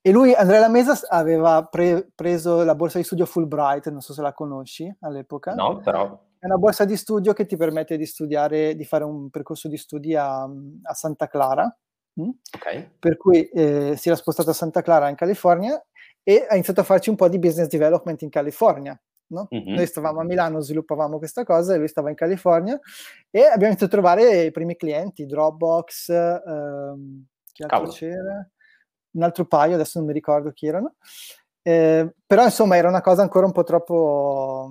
e, lui, Andrea Lamesa, aveva pre- preso la borsa di studio Fulbright, non so se la conosci all'epoca. No, però è una borsa di studio che ti permette di studiare, di fare un percorso di studi a, a Santa Clara. Mm? Okay. Per cui eh, si era spostato a Santa Clara in California e ha iniziato a farci un po' di business development in California. No? Mm-hmm. Noi stavamo a Milano, sviluppavamo questa cosa e lui stava in California e abbiamo iniziato a trovare i primi clienti, Dropbox, ehm, chi altro Cavolo. c'era? Un altro paio, adesso non mi ricordo chi erano. Eh, però insomma era una cosa ancora un po' troppo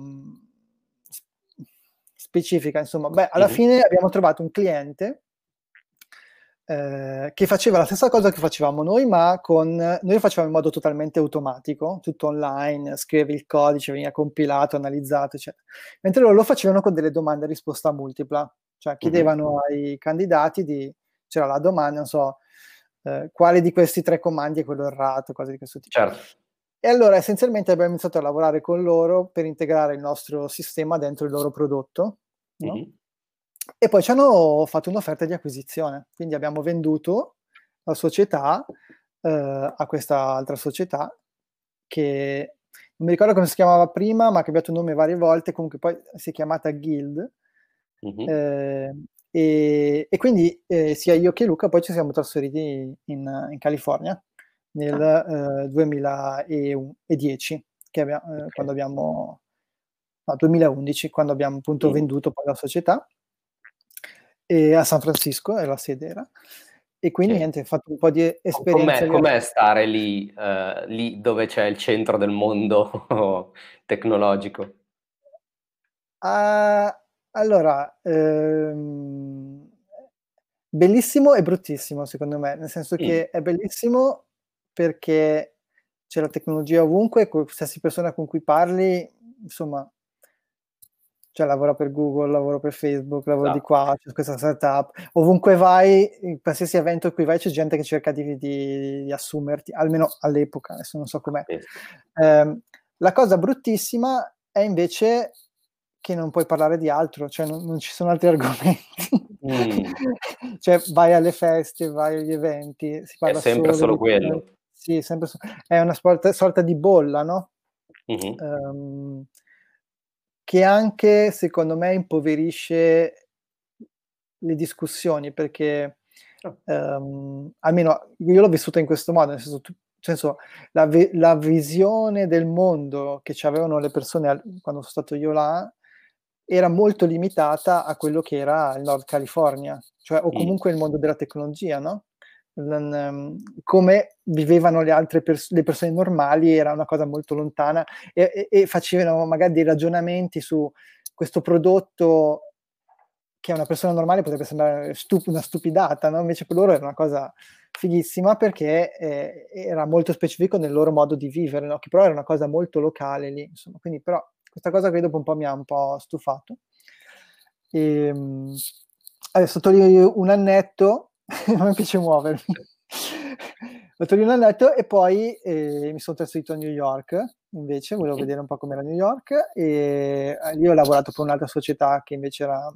specifica, insomma, beh, alla mm-hmm. fine abbiamo trovato un cliente eh, che faceva la stessa cosa che facevamo noi, ma con, noi lo facevamo in modo totalmente automatico, tutto online, scrivevi il codice, veniva compilato, analizzato, eccetera. Mentre loro lo facevano con delle domande a risposta multipla, cioè chiedevano mm-hmm. ai candidati di, c'era la domanda, non so, eh, quale di questi tre comandi è quello errato, cose di questo tipo. Certo. E allora essenzialmente abbiamo iniziato a lavorare con loro per integrare il nostro sistema dentro il loro prodotto No? Mm-hmm. E poi ci hanno fatto un'offerta di acquisizione, quindi abbiamo venduto la società eh, a questa altra società che non mi ricordo come si chiamava prima, ma ha cambiato nome varie volte, comunque poi si è chiamata Guild. Mm-hmm. Eh, e, e, quindi eh, sia io che Luca poi ci siamo trasferiti in, in California nel ah. 2010, eh, abbiamo, eh, okay. quando abbiamo no, 2011, quando abbiamo appunto mm. venduto poi la società, e a San Francisco, e la sede era. E quindi okay. niente, ho fatto un po' di esperienza. Com'è, com'è stare lì, uh, lì dove c'è il centro del mondo tecnologico? Uh, allora, ehm, bellissimo e bruttissimo secondo me, nel senso mm. che è bellissimo perché c'è la tecnologia ovunque, qualsiasi persona con cui parli, insomma, cioè lavora per Google, lavoro per Facebook, lavoro no. di qua, esatto. c'è questa startup, ovunque vai, in qualsiasi evento in cui vai c'è gente che cerca di, di, di assumerti, almeno all'epoca, adesso non so com'è. Sì. Eh, la cosa bruttissima è invece che non puoi parlare di altro, cioè non, non ci sono altri argomenti. Mm. cioè vai alle feste, vai agli eventi, si parla è sempre solo, solo quello. Sì, sempre so- è una sorta, sorta di bolla, no? Mm-hmm. Um, che anche secondo me impoverisce le discussioni perché oh. um, almeno io l'ho vissuta in questo modo, nel senso, tu, nel senso la, vi- la, visione del mondo che avevano le persone al- quando sono stato io là era molto limitata a quello che era il Nord California, cioè o comunque mm. il mondo della tecnologia, no? Ehm, come vivevano le altre pers- le persone normali era una cosa molto lontana e, e, e, facevano magari dei ragionamenti su questo prodotto che a una persona normale potrebbe sembrare stup- una stupidata, no? invece per loro era una cosa fighissima perché eh, era molto specifico nel loro modo di vivere, no? che però era una cosa molto locale lì, insomma. quindi però questa cosa qui dopo un po' mi ha un po' stufato. E, ehm, adesso toglio un annetto non mi piace muovermi. Ho Torino letto e poi eh, mi sono trasferito a New York, invece volevo vedere un po' com'era New York e eh, lì ho lavorato per un'altra società che invece era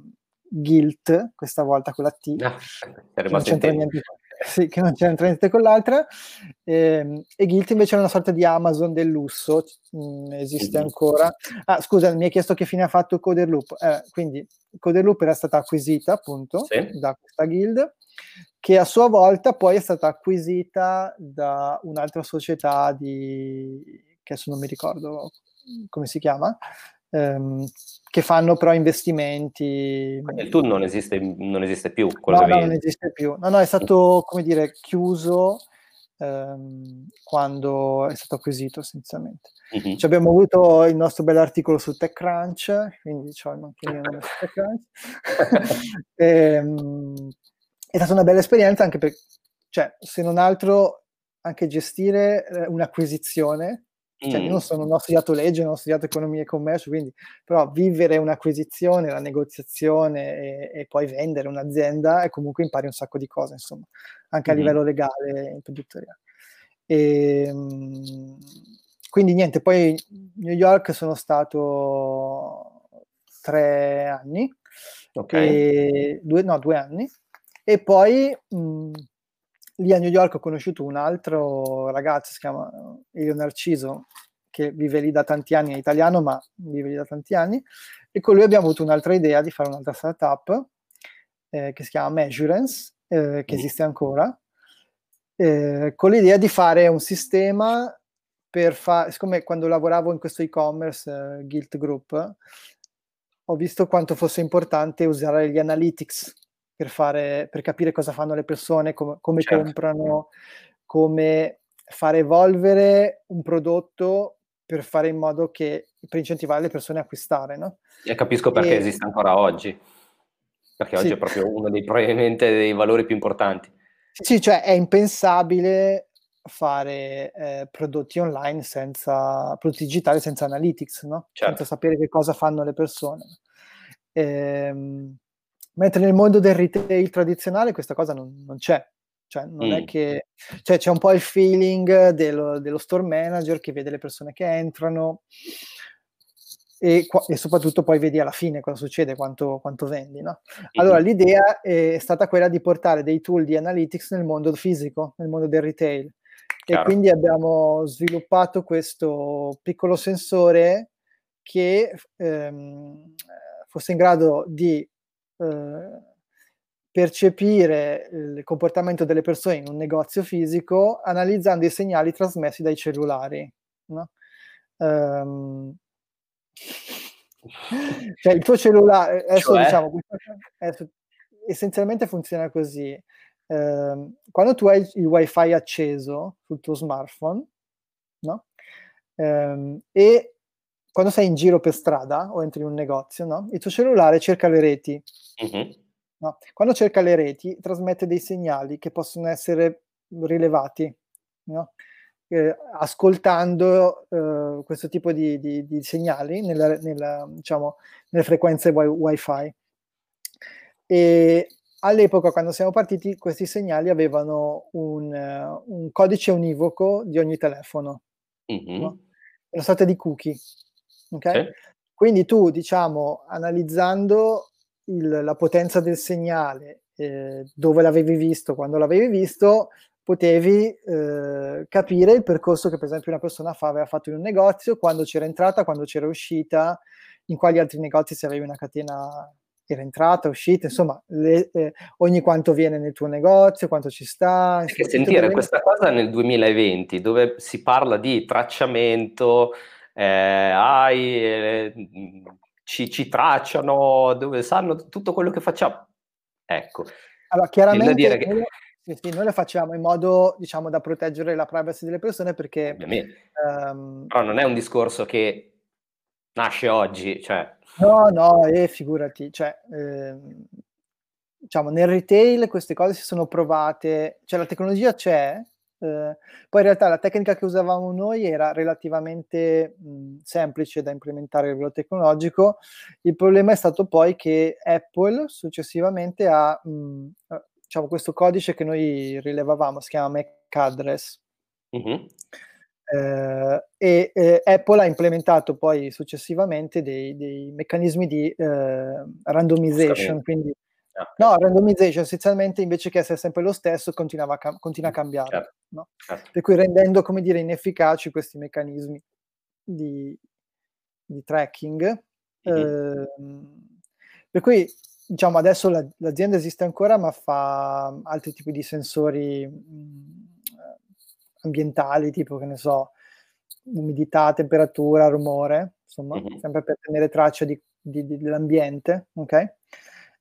Guilt, questa volta con la T, che, non c'entra niente, sì, che non c'entra niente con l'altra, e, ehm, e Guilt invece è una sorta di Amazon del lusso, mh, esiste ancora. Ah, scusa, mi hai chiesto che fine ha fatto Coderloop, eh, quindi Coderloop era stata acquisita appunto sì. da questa guild che a sua volta poi è stata acquisita da un'altra società di, che adesso non mi ricordo come si chiama, ehm, che fanno però investimenti. Il tool non esiste, non esiste più. No, no, non esiste più. No, no, è stato, come dire, chiuso ehm, quando è stato acquisito essenzialmente. Mm-hmm. Cioè, abbiamo avuto il nostro bell'articolo su TechCrunch, quindi ho il manchinino su TechCrunch. e, ehm, è stata una bella esperienza anche per, cioè, se non altro, anche gestire eh, un'acquisizione cioè, io non, sono, non ho studiato legge, non ho studiato economia e commercio, quindi però vivere un'acquisizione, la negoziazione e, e poi vendere un'azienda e comunque impari un sacco di cose, insomma, anche mm-hmm. a livello legale e imprenditoriale. E, ehm, quindi niente, poi New York sono stato tre anni, okay. due, no, due anni, e poi mh, lì a New York ho conosciuto un altro ragazzo, si chiama Elio Narciso, che vive lì da tanti anni, è italiano, ma vive lì da tanti anni, e con lui abbiamo avuto un'altra idea di fare un'altra startup eh, che si chiama Measurance, eh, che mm. esiste ancora, eh, con l'idea di fare un sistema per fare, siccome quando lavoravo in questo e-commerce, eh, Guilt Group, ho visto quanto fosse importante usare gli analytics per, fare, per capire cosa fanno le persone, com- come certo. comprano, come far evolvere un prodotto per fare in modo che per incentivare le persone a acquistare. No? E capisco perché e... esiste ancora oggi, perché oggi sì. è proprio uno dei probabilmente dei valori più importanti. Sì, cioè è impensabile fare eh, prodotti online senza prodotti digitali senza analytics, no? certo. senza sapere che cosa fanno le persone. Ehm, mentre nel mondo del retail tradizionale questa cosa non, non c'è. Cioè, non mm. è che cioè, c'è un po' il feeling dello, dello, store manager che vede le persone che entrano e, e, soprattutto poi vedi alla fine cosa succede, quanto, quanto vendi. No? Allora, mm. l'idea è stata quella di portare dei tool di analytics nel mondo fisico, nel mondo del retail. Chiaro. E quindi abbiamo sviluppato questo piccolo sensore che ehm, fosse in grado di eh, percepire il comportamento delle persone in un negozio fisico analizzando i segnali trasmessi dai cellulari. No? Um, cioè il tuo cellulare, adesso cioè? diciamo, essenzialmente funziona così. Eh, quando tu hai il wifi acceso sul tuo smartphone, no? Eh, e quando sei in giro per strada o entri in un negozio, no? il tuo cellulare cerca le reti. Mm-hmm. No? Quando cerca le reti, trasmette dei segnali che possono essere rilevati. No? Eh, ascoltando eh, questo tipo di, di, di segnali nella, nella, diciamo, nelle frequenze wi- wifi. E all'epoca, quando siamo partiti, questi segnali avevano un, uh, un codice univoco di ogni telefono, mm-hmm. no? una sorta di cookie. Okay? Sì. Quindi tu, diciamo, analizzando il, la potenza del segnale, eh, dove l'avevi visto, quando l'avevi visto, potevi eh, capire il percorso che per esempio una persona fa, aveva fatto in un negozio, quando c'era entrata, quando c'era uscita, in quali altri negozi se avevi una catena era entrata, uscita, insomma, le, eh, ogni quanto viene nel tuo negozio, quanto ci sta. Perché sentire questa cosa nel 2020, dove si parla di tracciamento, eh, hai, eh, ci, ci, tracciano, dove sanno tutto quello che facciamo. Ecco. Allora, chiaramente che... Sì, sì, noi lo facciamo in modo, diciamo, da proteggere la privacy delle persone perché... Um... Però non è un discorso che nasce oggi, cioè... No, no, e figurati, cioè, eh, diciamo, nel retail queste cose si sono provate, cioè la tecnologia c'è, eh, poi in realtà la tecnica che usavamo noi era relativamente mh, semplice da implementare a livello tecnologico, il problema è stato poi che Apple successivamente ha mh, eh, diciamo, questo codice che noi rilevavamo, si chiama MAC address. Mm-hmm. Eh, e eh, Apple ha implementato poi successivamente dei, dei meccanismi di eh, randomization, quindi. No, randomization essenzialmente invece che essere sempre lo stesso continua a, cam- continua a cambiare, certo. No? Certo. per cui rendendo come dire inefficaci questi meccanismi di, di tracking. Mm-hmm. per cui diciamo adesso la, l'azienda esiste ancora ma fa altri tipi di sensori mh, ambientali, tipo che ne so, umidità, temperatura, rumore, insomma, mm-hmm. sempre per tenere traccia di, di, di, dell'ambiente, ok?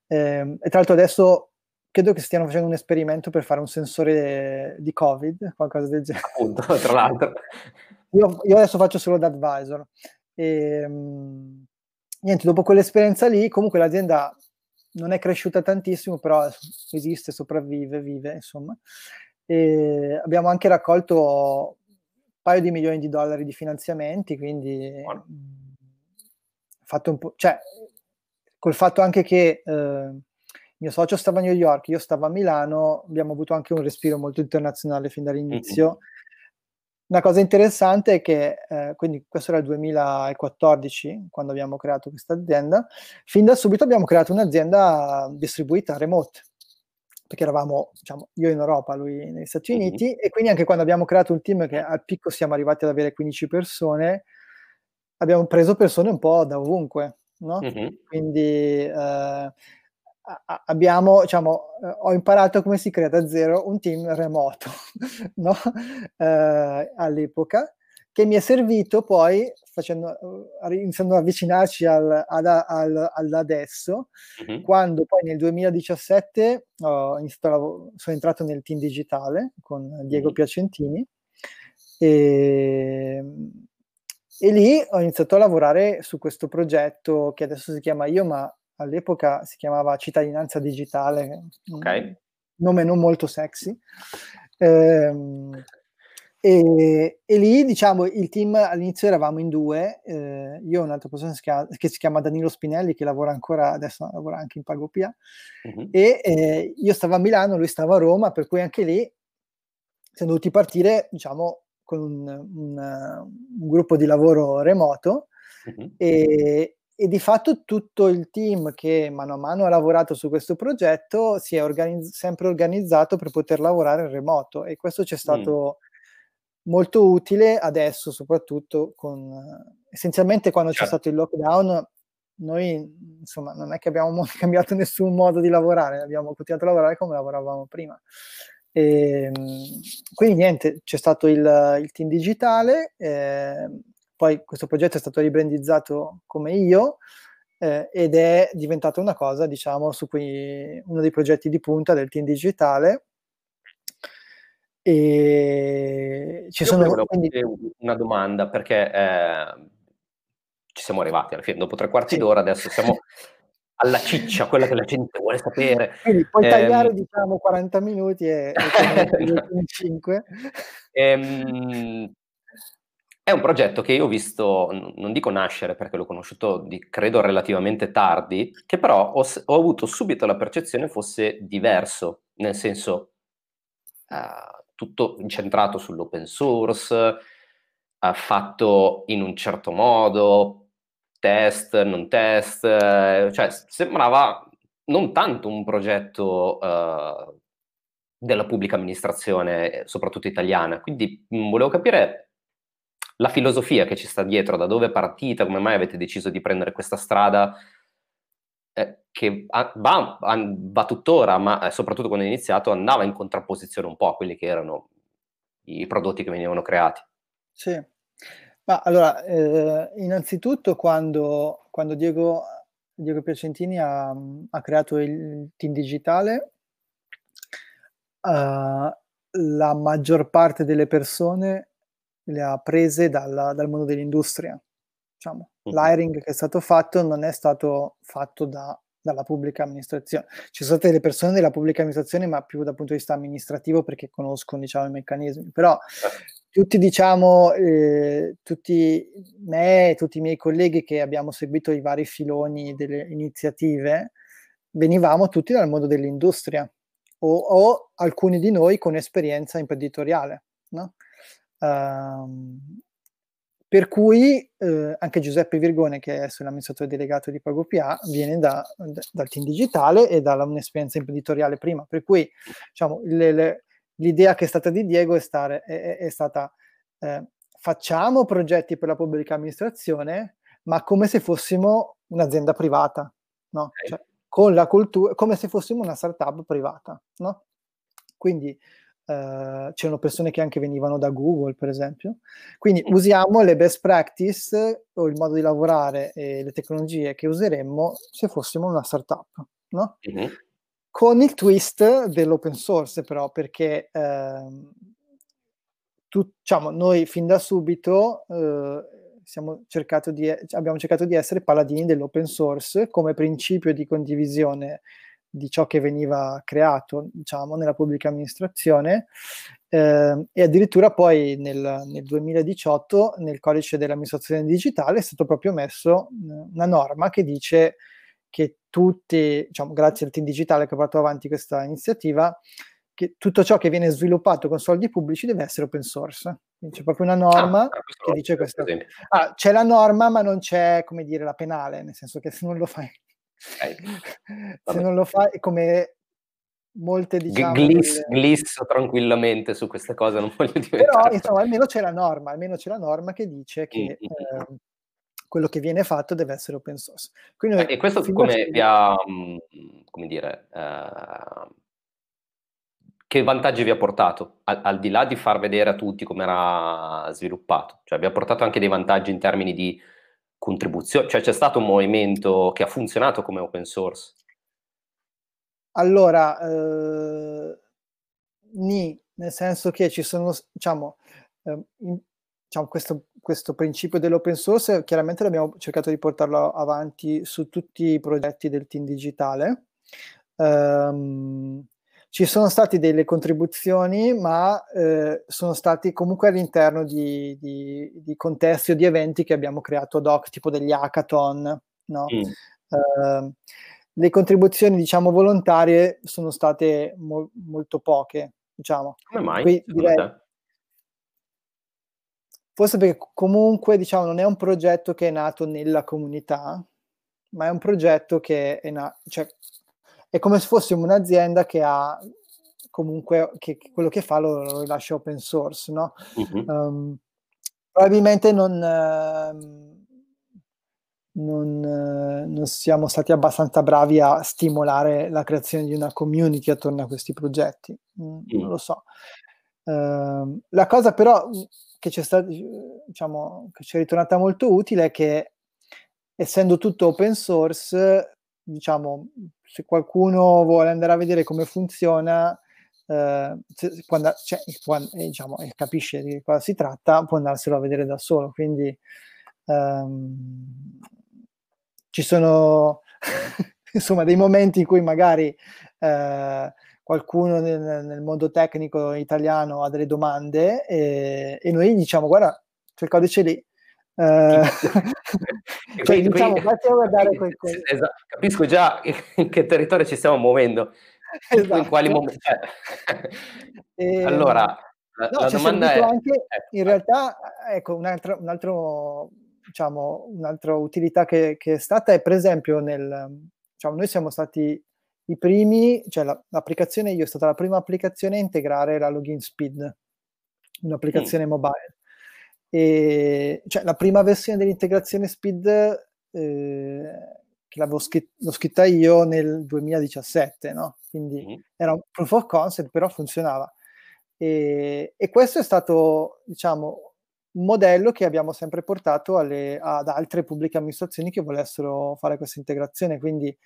Eh, e tra l'altro adesso credo che stiano facendo un esperimento per fare un sensore di Covid, qualcosa del genere. Appunto, tra l'altro. Io, io adesso faccio solo da advisor. E, um, niente, dopo quell'esperienza lì, comunque l'azienda non è cresciuta tantissimo, però esiste, sopravvive, vive, insomma. E abbiamo anche raccolto paio di milioni di dollari di finanziamenti, quindi Buono. fatto un po', cioè, col fatto anche che eh, mio socio stava a New York, io stavo a Milano, abbiamo avuto anche un respiro molto internazionale fin dall'inizio. Mm-hmm. Una cosa interessante è che, eh, quindi questo era il 2014, quando abbiamo creato questa azienda, fin da subito abbiamo creato un'azienda distribuita remote, perché eravamo, diciamo, io in Europa, lui negli Stati Uniti, mm-hmm. e quindi anche quando abbiamo creato un team che al picco siamo arrivati ad avere 15 persone, abbiamo preso persone un po' da ovunque, no? Mm-hmm. Quindi eh, abbiamo, diciamo, eh, ho imparato come si crea da zero un team remoto, no? eh, all'epoca, che mi è servito poi, facendo, uh, iniziando ad avvicinarci al, ad, al, all'adesso, mm-hmm. quando poi nel 2017 ho iniziato, sono entrato nel team digitale con Diego mm-hmm. Piacentini e, e lì ho iniziato a lavorare su questo progetto che adesso si chiama Io, ma all'epoca si chiamava Cittadinanza Digitale, okay. nome non molto sexy. Ehm, e, e, lì, diciamo, il team all'inizio eravamo in due, eh, io e un'altra persona che si chiama Danilo Spinelli, che lavora ancora, adesso lavora anche in Pagopia, uh-huh. e eh, io stavo a Milano, lui stava a Roma, per cui anche lì siamo dovuti partire, diciamo, con un, un, un gruppo di lavoro remoto, uh-huh. e, e di fatto tutto il team che mano a mano ha lavorato su questo progetto si è organizz- sempre organizzato per poter lavorare in remoto e questo ci è stato mm. molto utile adesso soprattutto con essenzialmente quando certo. c'è stato il lockdown noi insomma non è che abbiamo cambiato nessun modo di lavorare abbiamo continuato a lavorare come lavoravamo prima e, ehm, quindi niente c'è stato il, il team digitale eh, poi questo progetto è stato ribrandizzato come io eh, ed è diventato una cosa, diciamo, su cui uno dei progetti di punta del team digitale. E ci io sono quindi... una domanda perché eh, ci siamo arrivati alla fine, dopo tre quarti sì. d'ora, adesso siamo alla ciccia, quella che la gente vuole sapere. Quindi puoi eh, tagliare diciamo 40 minuti e, e 5. Ehm, è un progetto che io ho visto, non dico nascere perché l'ho conosciuto di, credo relativamente tardi, che però ho, ho avuto subito la percezione fosse diverso, nel senso uh, tutto incentrato sull'open source, uh, fatto in un certo modo, test, non test, uh, cioè sembrava non tanto un progetto uh, della pubblica amministrazione, soprattutto italiana. Quindi mh, volevo capire la filosofia che ci sta dietro, da dove è partita, come mai avete deciso di prendere questa strada eh, che va, va, tuttora, ma eh, soprattutto quando è iniziato andava in contrapposizione un po' a quelli che erano i prodotti che venivano creati. Sì, ma allora, eh, innanzitutto quando, quando Diego, Diego, Piacentini ha, ha, creato il team digitale, uh, la maggior parte delle persone le ha prese dal, dal mondo dell'industria. Diciamo. Uh-huh. L'hiring che è stato fatto non è stato fatto da, dalla pubblica amministrazione. Ci sono state delle persone della pubblica amministrazione, ma più dal punto di vista amministrativo perché conoscono diciamo, i meccanismi. Però tutti, diciamo, eh, tutti me e tutti i miei colleghi che abbiamo seguito i vari filoni delle iniziative, venivamo tutti dal mondo dell'industria o, o alcuni di noi con esperienza imprenditoriale. No? Uh, per cui eh, anche Giuseppe Virgone, che è l'amministratore delegato di PagoPA, viene da, da, dal team digitale e da un'esperienza imprenditoriale prima. Per cui diciamo, le, le, l'idea che è stata di Diego è, stare, è, è stata eh, facciamo progetti per la pubblica amministrazione, ma come se fossimo un'azienda privata, no? Cioè, con la cultura, come se fossimo una startup privata, no? Quindi Uh, c'erano persone che anche venivano da Google, per esempio. Quindi mm. usiamo le best practice o il modo di lavorare e le tecnologie che useremmo se fossimo una startup, no? Mm-hmm. Con il twist dell'open source, però, perché uh, tu, diciamo, noi fin da subito uh, cercato di, abbiamo cercato di essere paladini dell'open source come principio di condivisione di ciò che veniva creato, diciamo, nella pubblica amministrazione eh, e addirittura poi nel, nel, 2018 nel codice dell'amministrazione digitale è stato proprio messo una norma che dice che tutti, diciamo, grazie al team digitale che ha portato avanti questa iniziativa, che tutto ciò che viene sviluppato con soldi pubblici deve essere open source. Quindi c'è proprio una norma ah, che dice questo. Ah, c'è la norma, ma non c'è, come dire, la penale, nel senso che se non lo fai, okay. se non lo fai, come molte diciamo Gliss, delle... glisso tranquillamente su queste cose non voglio dire però insomma almeno c'è la norma almeno c'è la norma che dice che mm-hmm. eh, quello che viene fatto deve essere open source Quindi, eh, e questo come vi ha mm, come dire eh, che vantaggi vi ha portato, al, al, di là di far vedere a tutti come era sviluppato? Cioè vi ha portato anche dei vantaggi in termini di contribuzione? Cioè c'è stato un movimento che ha funzionato come open source? Allora, eh, ni, nel senso che ci sono, diciamo, eh, in, diciamo questo, questo, principio dell'open source, chiaramente l'abbiamo cercato di portarlo avanti su tutti i progetti del team digitale. Um, ci sono state delle contribuzioni, ma eh, sono stati comunque all'interno di, di, di, contesti o di eventi che abbiamo creato ad hoc, tipo degli hackathon, no? Mm. Uh, le contribuzioni, diciamo, volontarie sono state mo- molto poche, diciamo. Come mai? Qui, direi, forse perché comunque, diciamo, non è un progetto che è nato nella comunità, ma è un progetto che è nato, cioè, è come se fossimo un'azienda che ha comunque che, che quello che fa lo, lo, lascia open source, no? Uh-huh. Um, probabilmente non, uh, non, uh, non, siamo stati abbastanza bravi a stimolare la creazione di una community attorno a questi progetti, mm, mm. non lo so. Uh, la cosa però che ci è stata, diciamo, che ci è ritornata molto utile è che essendo tutto open source, diciamo, se qualcuno vuole andare a vedere come funziona, eh, quando, cioè, quando diciamo, capisce di cosa si tratta, può andarselo a vedere da solo. Quindi ehm, ci sono insomma dei momenti in cui magari eh, qualcuno nel, nel, mondo tecnico italiano ha delle domande e, e noi diciamo guarda c'è il codice lì Uh, cioè, diciamo, qui, guardare quel, quel... Esatto, capisco già in che territorio ci stiamo muovendo, esatto. in quali momenti. Cioè. E, allora, la, no, la domanda è... Anche, in realtà, ecco, un altro, un altro diciamo, un'altra utilità che, che, è stata è, per esempio, nel, diciamo, noi siamo stati i primi, cioè la, l'applicazione, io è stata la prima applicazione a integrare la login speed, un'applicazione mm. mobile. E, cioè, la prima versione dell'integrazione speed eh, che l'avevo scr- l'ho scritta io nel 2017, no? Quindi mm. era un proof of concept, però funzionava. E, e, questo è stato, diciamo, un modello che abbiamo sempre portato alle, ad altre pubbliche amministrazioni che volessero fare questa integrazione. Quindi,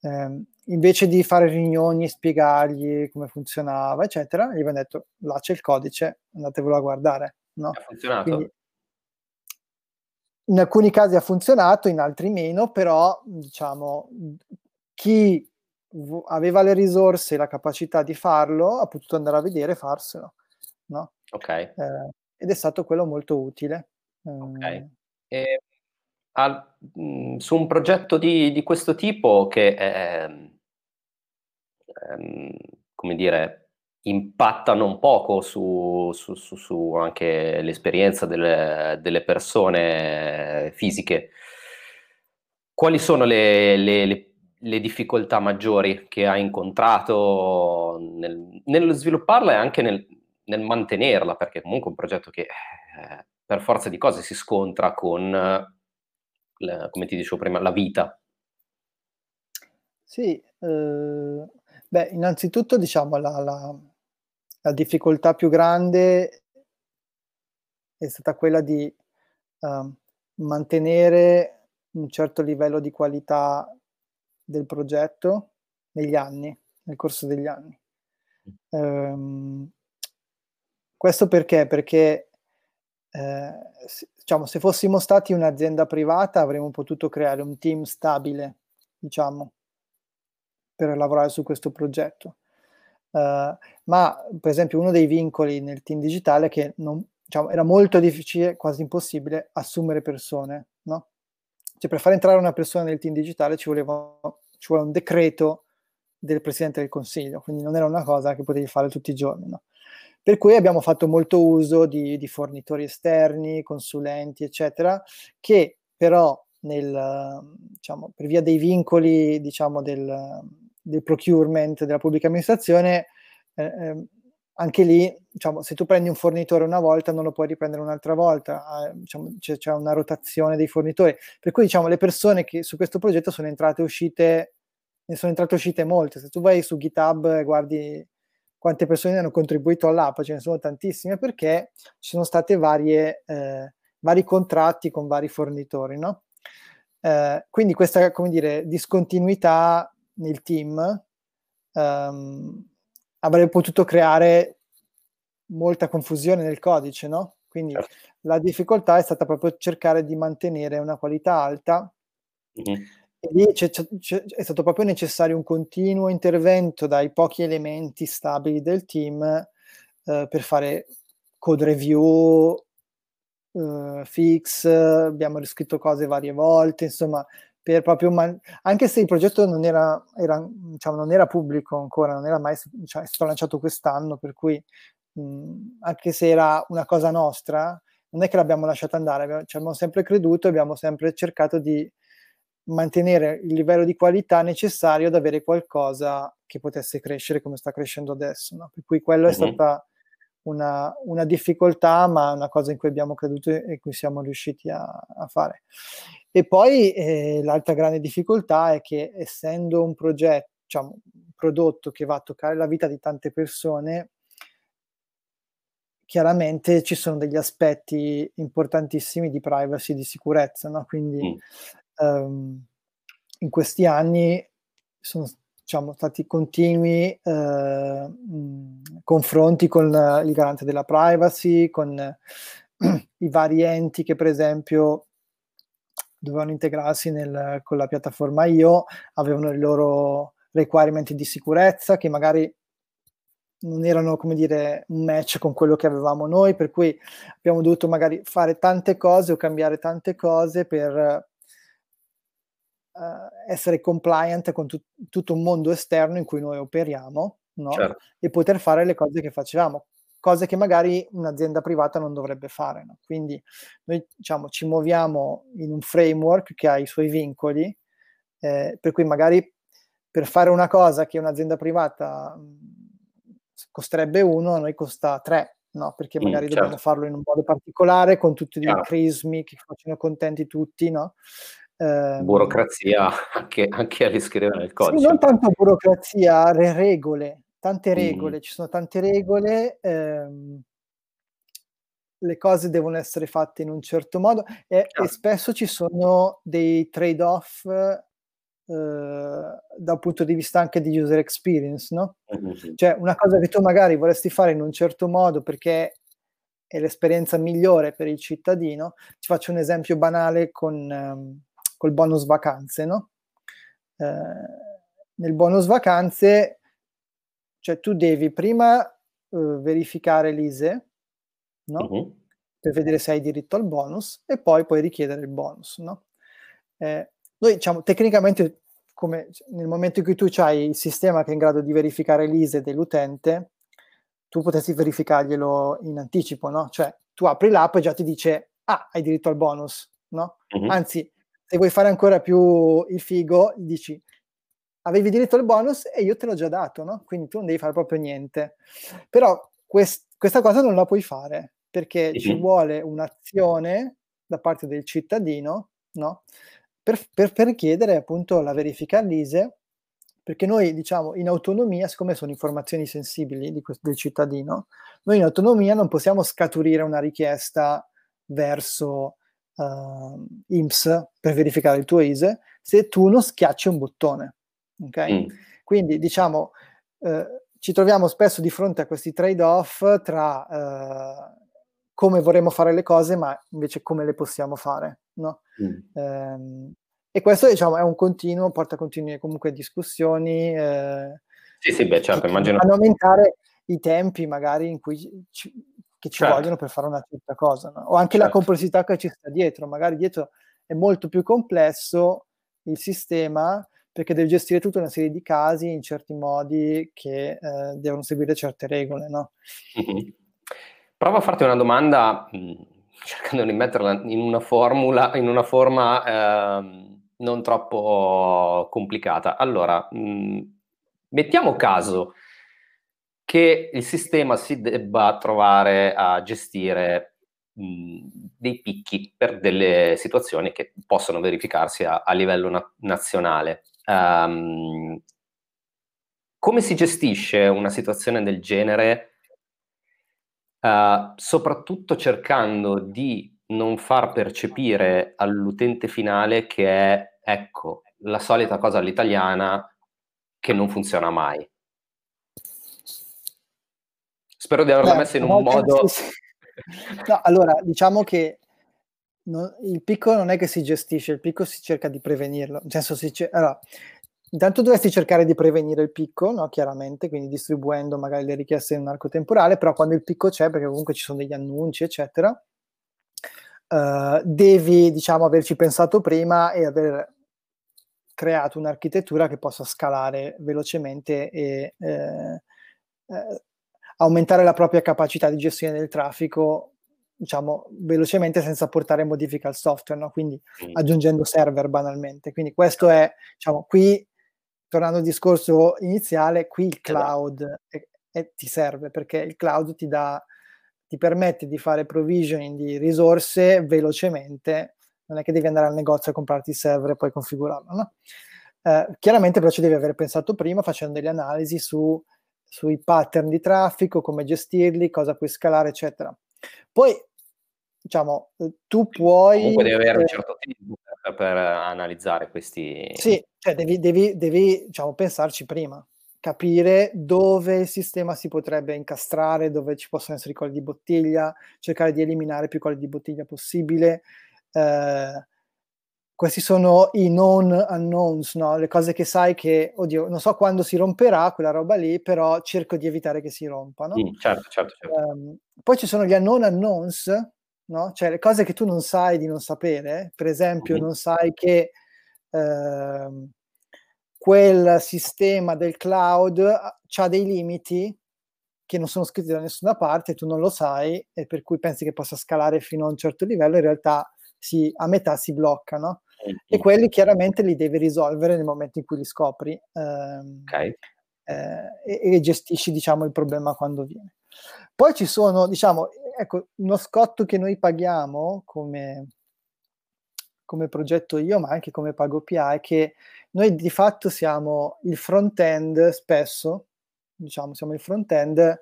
ehm, invece di fare riunioni e spiegargli come funzionava, eccetera, gli abbiamo detto: là c'è il codice, andatevelo a guardare. No? Ha funzionato? Quindi, in alcuni casi ha funzionato, in altri meno, però diciamo chi v- aveva le risorse e la capacità di farlo ha potuto andare a vedere e farselo. No? Ok. Eh, ed è stato quello molto utile. Ok. Eh, e, al, mh, mhmm, su un progetto di, di questo tipo che è, ehm, come dire, impatta non poco su, su, su, su anche l'esperienza delle, delle, persone fisiche. Quali sono le, le, le, le difficoltà maggiori che hai incontrato nel, nello svilupparla e anche nel, nel, mantenerla? Perché comunque è un progetto che eh, per forza di cose si scontra con, la, come ti dicevo prima, la vita. Sì, eh, beh, innanzitutto diciamo la, la la difficoltà più grande è stata quella di uh, mantenere un certo livello di qualità del progetto negli anni, nel corso degli anni. Um, questo perché? Perché eh, diciamo, se fossimo stati un'azienda privata avremmo potuto creare un team stabile, diciamo, per lavorare su questo progetto Uh, ma per esempio uno dei vincoli nel team digitale è che non, diciamo, era molto difficile, quasi impossibile, assumere persone, no? Cioè per far entrare una persona nel team digitale ci voleva, ci voleva un decreto del Presidente del Consiglio, quindi non era una cosa che potevi fare tutti i giorni, no? Per cui abbiamo fatto molto uso di, di fornitori esterni, consulenti, eccetera, che però nel, diciamo, per via dei vincoli diciamo, del, del procurement della pubblica amministrazione, eh, ehm, anche lì, diciamo, se tu prendi un fornitore una volta non lo puoi riprendere un'altra volta, eh, diciamo, c'è, c'è, una rotazione dei fornitori. Per cui diciamo, le persone che su questo progetto sono entrate e uscite, ne sono entrate e uscite molte. Se tu vai su GitHub e guardi quante persone hanno contribuito all'app, ce ne sono tantissime perché ci sono state varie, eh, vari contratti con vari fornitori, no? Eh, quindi questa, come dire, discontinuità nel team um, avrebbe potuto creare molta confusione nel codice, no? Quindi certo. la difficoltà è stata proprio cercare di mantenere una qualità alta mm-hmm. e lì c'è, c'è, è stato proprio necessario un continuo intervento dai pochi elementi stabili del team eh, per fare code review, uh, fix, abbiamo riscritto cose varie volte, insomma, per proprio man- anche se il progetto non era, era, diciamo, non era pubblico ancora, non era mai cioè, è stato lanciato quest'anno, per cui mh, anche se era una cosa nostra, non è che l'abbiamo lasciata andare, abbiamo, ci abbiamo sempre creduto, abbiamo sempre cercato di mantenere il livello di qualità necessario ad avere qualcosa che potesse crescere come sta crescendo adesso. No? Per cui quello uh-huh. è stata una, una, difficoltà, ma una cosa in cui abbiamo creduto e in cui siamo riusciti a, a fare. E poi eh, l'altra grande difficoltà è che essendo un progetto, diciamo, un prodotto che va a toccare la vita di tante persone, chiaramente ci sono degli aspetti importantissimi di privacy e di sicurezza, no? quindi mm. um, in questi anni sono diciamo, stati continui mh, confronti con il garante della privacy, con eh, i vari enti che per esempio dovevano integrarsi nel, con la piattaforma IO, avevano i loro requirement di sicurezza che magari non erano come dire un match con quello che avevamo noi, per cui abbiamo dovuto magari fare tante cose o cambiare tante cose per uh, essere compliant con tut- tutto un mondo esterno in cui noi operiamo no? certo. e poter fare le cose che facevamo, cose che magari un'azienda privata non dovrebbe fare. No? Quindi noi diciamo, ci muoviamo in un framework che ha i suoi vincoli, eh, per cui magari per fare una cosa che un'azienda privata mh, costerebbe uno, a noi costa tre. No, perché mm, magari mm, certo. dobbiamo farlo in un modo particolare con tutti i crismi che facciano contenti tutti, no? Eh, burocrazia anche, anche a riscrivere il codice. Sì, non tanto burocrazia, le regole, tante regole, mm. ci sono tante regole, ehm, le cose devono essere fatte in un certo modo e, e spesso ci sono dei trade-off eh, dal punto di vista anche di user experience, no? Mm-hmm. Cioè una cosa che tu magari vorresti fare in un certo modo perché è l'esperienza migliore per il cittadino. Ti faccio un esempio banale con... Um, col bonus vacanze, no? Eh, nel bonus vacanze, cioè tu devi prima eh, verificare l'ISE, no? Uh-huh. Per vedere se hai diritto al bonus e poi puoi richiedere il bonus, no? Eh, noi diciamo tecnicamente come nel momento in cui tu hai il sistema che è in grado di verificare l'ISE dell'utente, tu potresti verificarglielo in anticipo, no? Cioè tu apri l'app e già ti dice ah, hai diritto al bonus, no? Uh-huh. Anzi, se vuoi fare ancora più il figo, dici avevi diritto al bonus e io te l'ho già dato, no? Quindi tu non devi fare proprio niente. Però quest- questa cosa non la puoi fare perché ci vuole un'azione da parte del cittadino, no? Per, per, per chiedere appunto la verifica all'ISE, perché noi diciamo in autonomia, siccome sono informazioni sensibili di, del cittadino, noi in autonomia non possiamo scaturire una richiesta verso uh, IMSS per verificare il tuo ISE se tu non schiacci un bottone. Okay? Mm. Quindi diciamo uh, ci troviamo spesso di fronte a questi trade-off tra uh, come vorremmo fare le cose, ma invece come le possiamo fare. No? Mm. Um, e questo diciamo, è un continuo, porta continue comunque discussioni. Eh, Sì, sì, beh, certo, immagino. Fanno aumentare i tempi magari in cui ci, che ci certo. vogliono per fare una certa cosa, no? o anche certo. la complessità che ci sta dietro, magari dietro è molto più complesso il sistema perché deve gestire tutta una serie di casi in certi modi che eh, devono seguire certe regole. No? Mm-hmm. Prova a farti una domanda mh, cercando di metterla in una formula, in una forma eh, non troppo complicata. Allora, mh, mettiamo caso che il sistema si debba trovare a gestire mh, dei picchi per delle situazioni che possono verificarsi a, a livello na- nazionale. Um, come si gestisce una situazione del genere, uh, soprattutto cercando di non far percepire all'utente finale che è, ecco, la solita cosa all'italiana che non funziona mai. Spero di averla messa in un modo... No, allora, diciamo che non, il picco non è che si gestisce, il picco si cerca di prevenirlo. Nel senso, si allora, intanto dovresti cercare di prevenire il picco, no? chiaramente, quindi distribuendo magari le richieste in un arco temporale, però quando il picco c'è, perché comunque ci sono degli annunci, eccetera, uh, devi, diciamo, averci pensato prima e aver creato un'architettura che possa scalare velocemente e eh, eh, aumentare la propria capacità di gestione del traffico diciamo velocemente senza portare modifica al software, no? quindi aggiungendo server banalmente. Quindi questo è, diciamo, qui, tornando al discorso iniziale, qui il esatto. cloud è, è, ti serve perché il cloud ti dà, ti permette di fare provisioning di risorse velocemente, non è che devi andare al negozio a comprarti il server e poi configurarlo, no? Eh, chiaramente però ci devi aver pensato prima facendo delle analisi su, sui pattern di traffico, come gestirli, cosa puoi scalare, eccetera. Poi diciamo, eh, tu puoi... Comunque devi avere un certo tempo per, per analizzare questi... Sì, cioè devi, devi, devi diciamo, pensarci prima, capire dove il sistema si potrebbe incastrare, dove ci possono essere i colli di bottiglia, cercare di eliminare più colli di bottiglia possibile. Eh, questi sono i non unknowns, no? le cose che sai che, oddio, non so quando si romperà quella roba lì, però cerco di evitare che si rompa. No? Certo, certo, certo. Um, poi ci sono gli unknown unknowns, no? Cioè le cose che tu non sai di non sapere, per esempio non sai che eh, quel sistema del cloud ha dei limiti che non sono scritti da nessuna parte, tu non lo sai e per cui pensi che possa scalare fino a un certo livello, in realtà si, a metà si blocca, no? E quelli chiaramente li devi risolvere nel momento in cui li scopri ehm, okay. eh, e, e gestisci diciamo il problema quando viene. Poi ci sono, diciamo, ecco, uno scotto che noi paghiamo come, come progetto io, ma anche come pago PA, è che noi di fatto siamo il front-end spesso, diciamo, siamo il front-end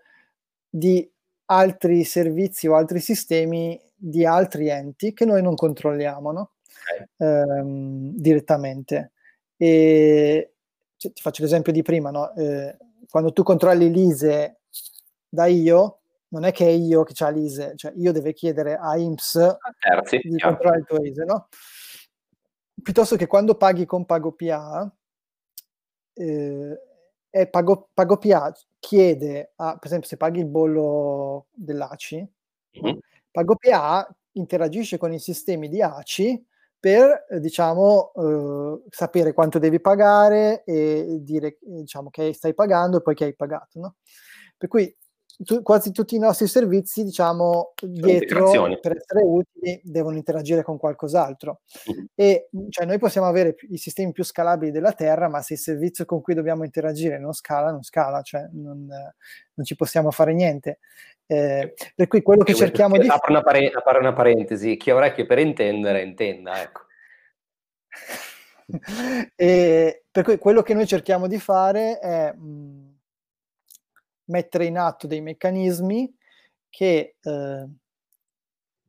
di altri servizi o altri sistemi di altri enti che noi non controlliamo no? okay. ehm, direttamente. E cioè, ti faccio l'esempio di prima, no? eh, quando tu controlli l'ISE da io, non è che io che ha l'ISE, cioè io devo chiedere a IMSS ah, Terzi, di chiaro. controllare il tuo ISE, no? Piuttosto che quando paghi con PagoPA, eh, è Pago, PagoPA chiede, a, per esempio se paghi il bollo dell'ACI, mm-hmm. PagoPA interagisce con i sistemi di ACI per eh, diciamo eh, sapere quanto devi pagare e dire diciamo che stai pagando e poi che hai pagato no? per cui tu, quasi tutti i nostri servizi, diciamo, dietro per essere utili devono interagire con qualcos'altro. Mm-hmm. E cioè, noi possiamo avere i sistemi più scalabili della Terra, ma se il servizio con cui dobbiamo interagire non scala, non scala, cioè non, non ci possiamo fare niente. Eh, per cui quello che cerchiamo di fare. Apro, pare- apro una parentesi, chi ha orecchie per intendere, intenda, ecco. per cui quello che noi cerchiamo di fare è mh, mettere in atto dei meccanismi che eh,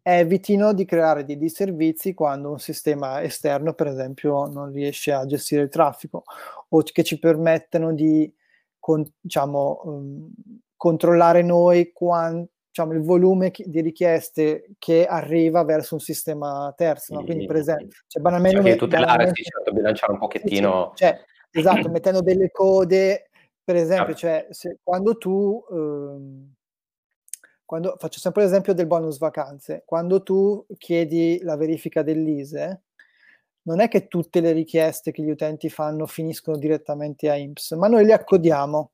evitino di creare dei disservizi quando un sistema esterno, per esempio, non riesce a gestire il traffico o che ci permettano di con, diciamo, um, controllare noi quant, diciamo, il volume di richieste che arriva verso un sistema terzo. No? Quindi, per esempio, cioè, banalmente, cioè, tutelare, banalmente, sì, certo, bilanciare un pochettino. Cioè, esatto, mettendo delle code Per esempio, cioè, se, quando tu, ehm, quando, faccio sempre l'esempio del bonus vacanze, quando tu chiedi la verifica dell'ISE, non è che tutte le richieste che gli utenti fanno finiscono direttamente a IMPS, ma noi le accodiamo,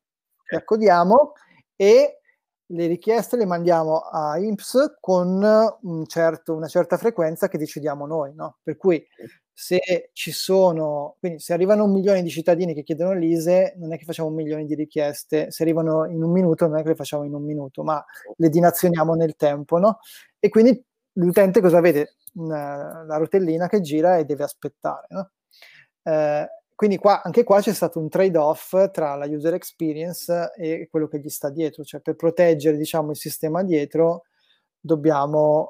le accodiamo e le richieste le mandiamo a IMPS con un certo, una certa frequenza che decidiamo noi, no? Per cui se ci sono, quindi se arrivano un milione di cittadini che chiedono l'ISE, non è che facciamo un milione di richieste, se arrivano in un minuto non è che le facciamo in un minuto, ma le dinazioniamo nel tempo, no? E quindi l'utente cosa vede? Una, la rotellina che gira e deve aspettare, no? Eh, quindi qua, anche qua c'è stato un trade-off tra la user experience e quello che gli sta dietro, cioè per proteggere diciamo, il sistema dietro dobbiamo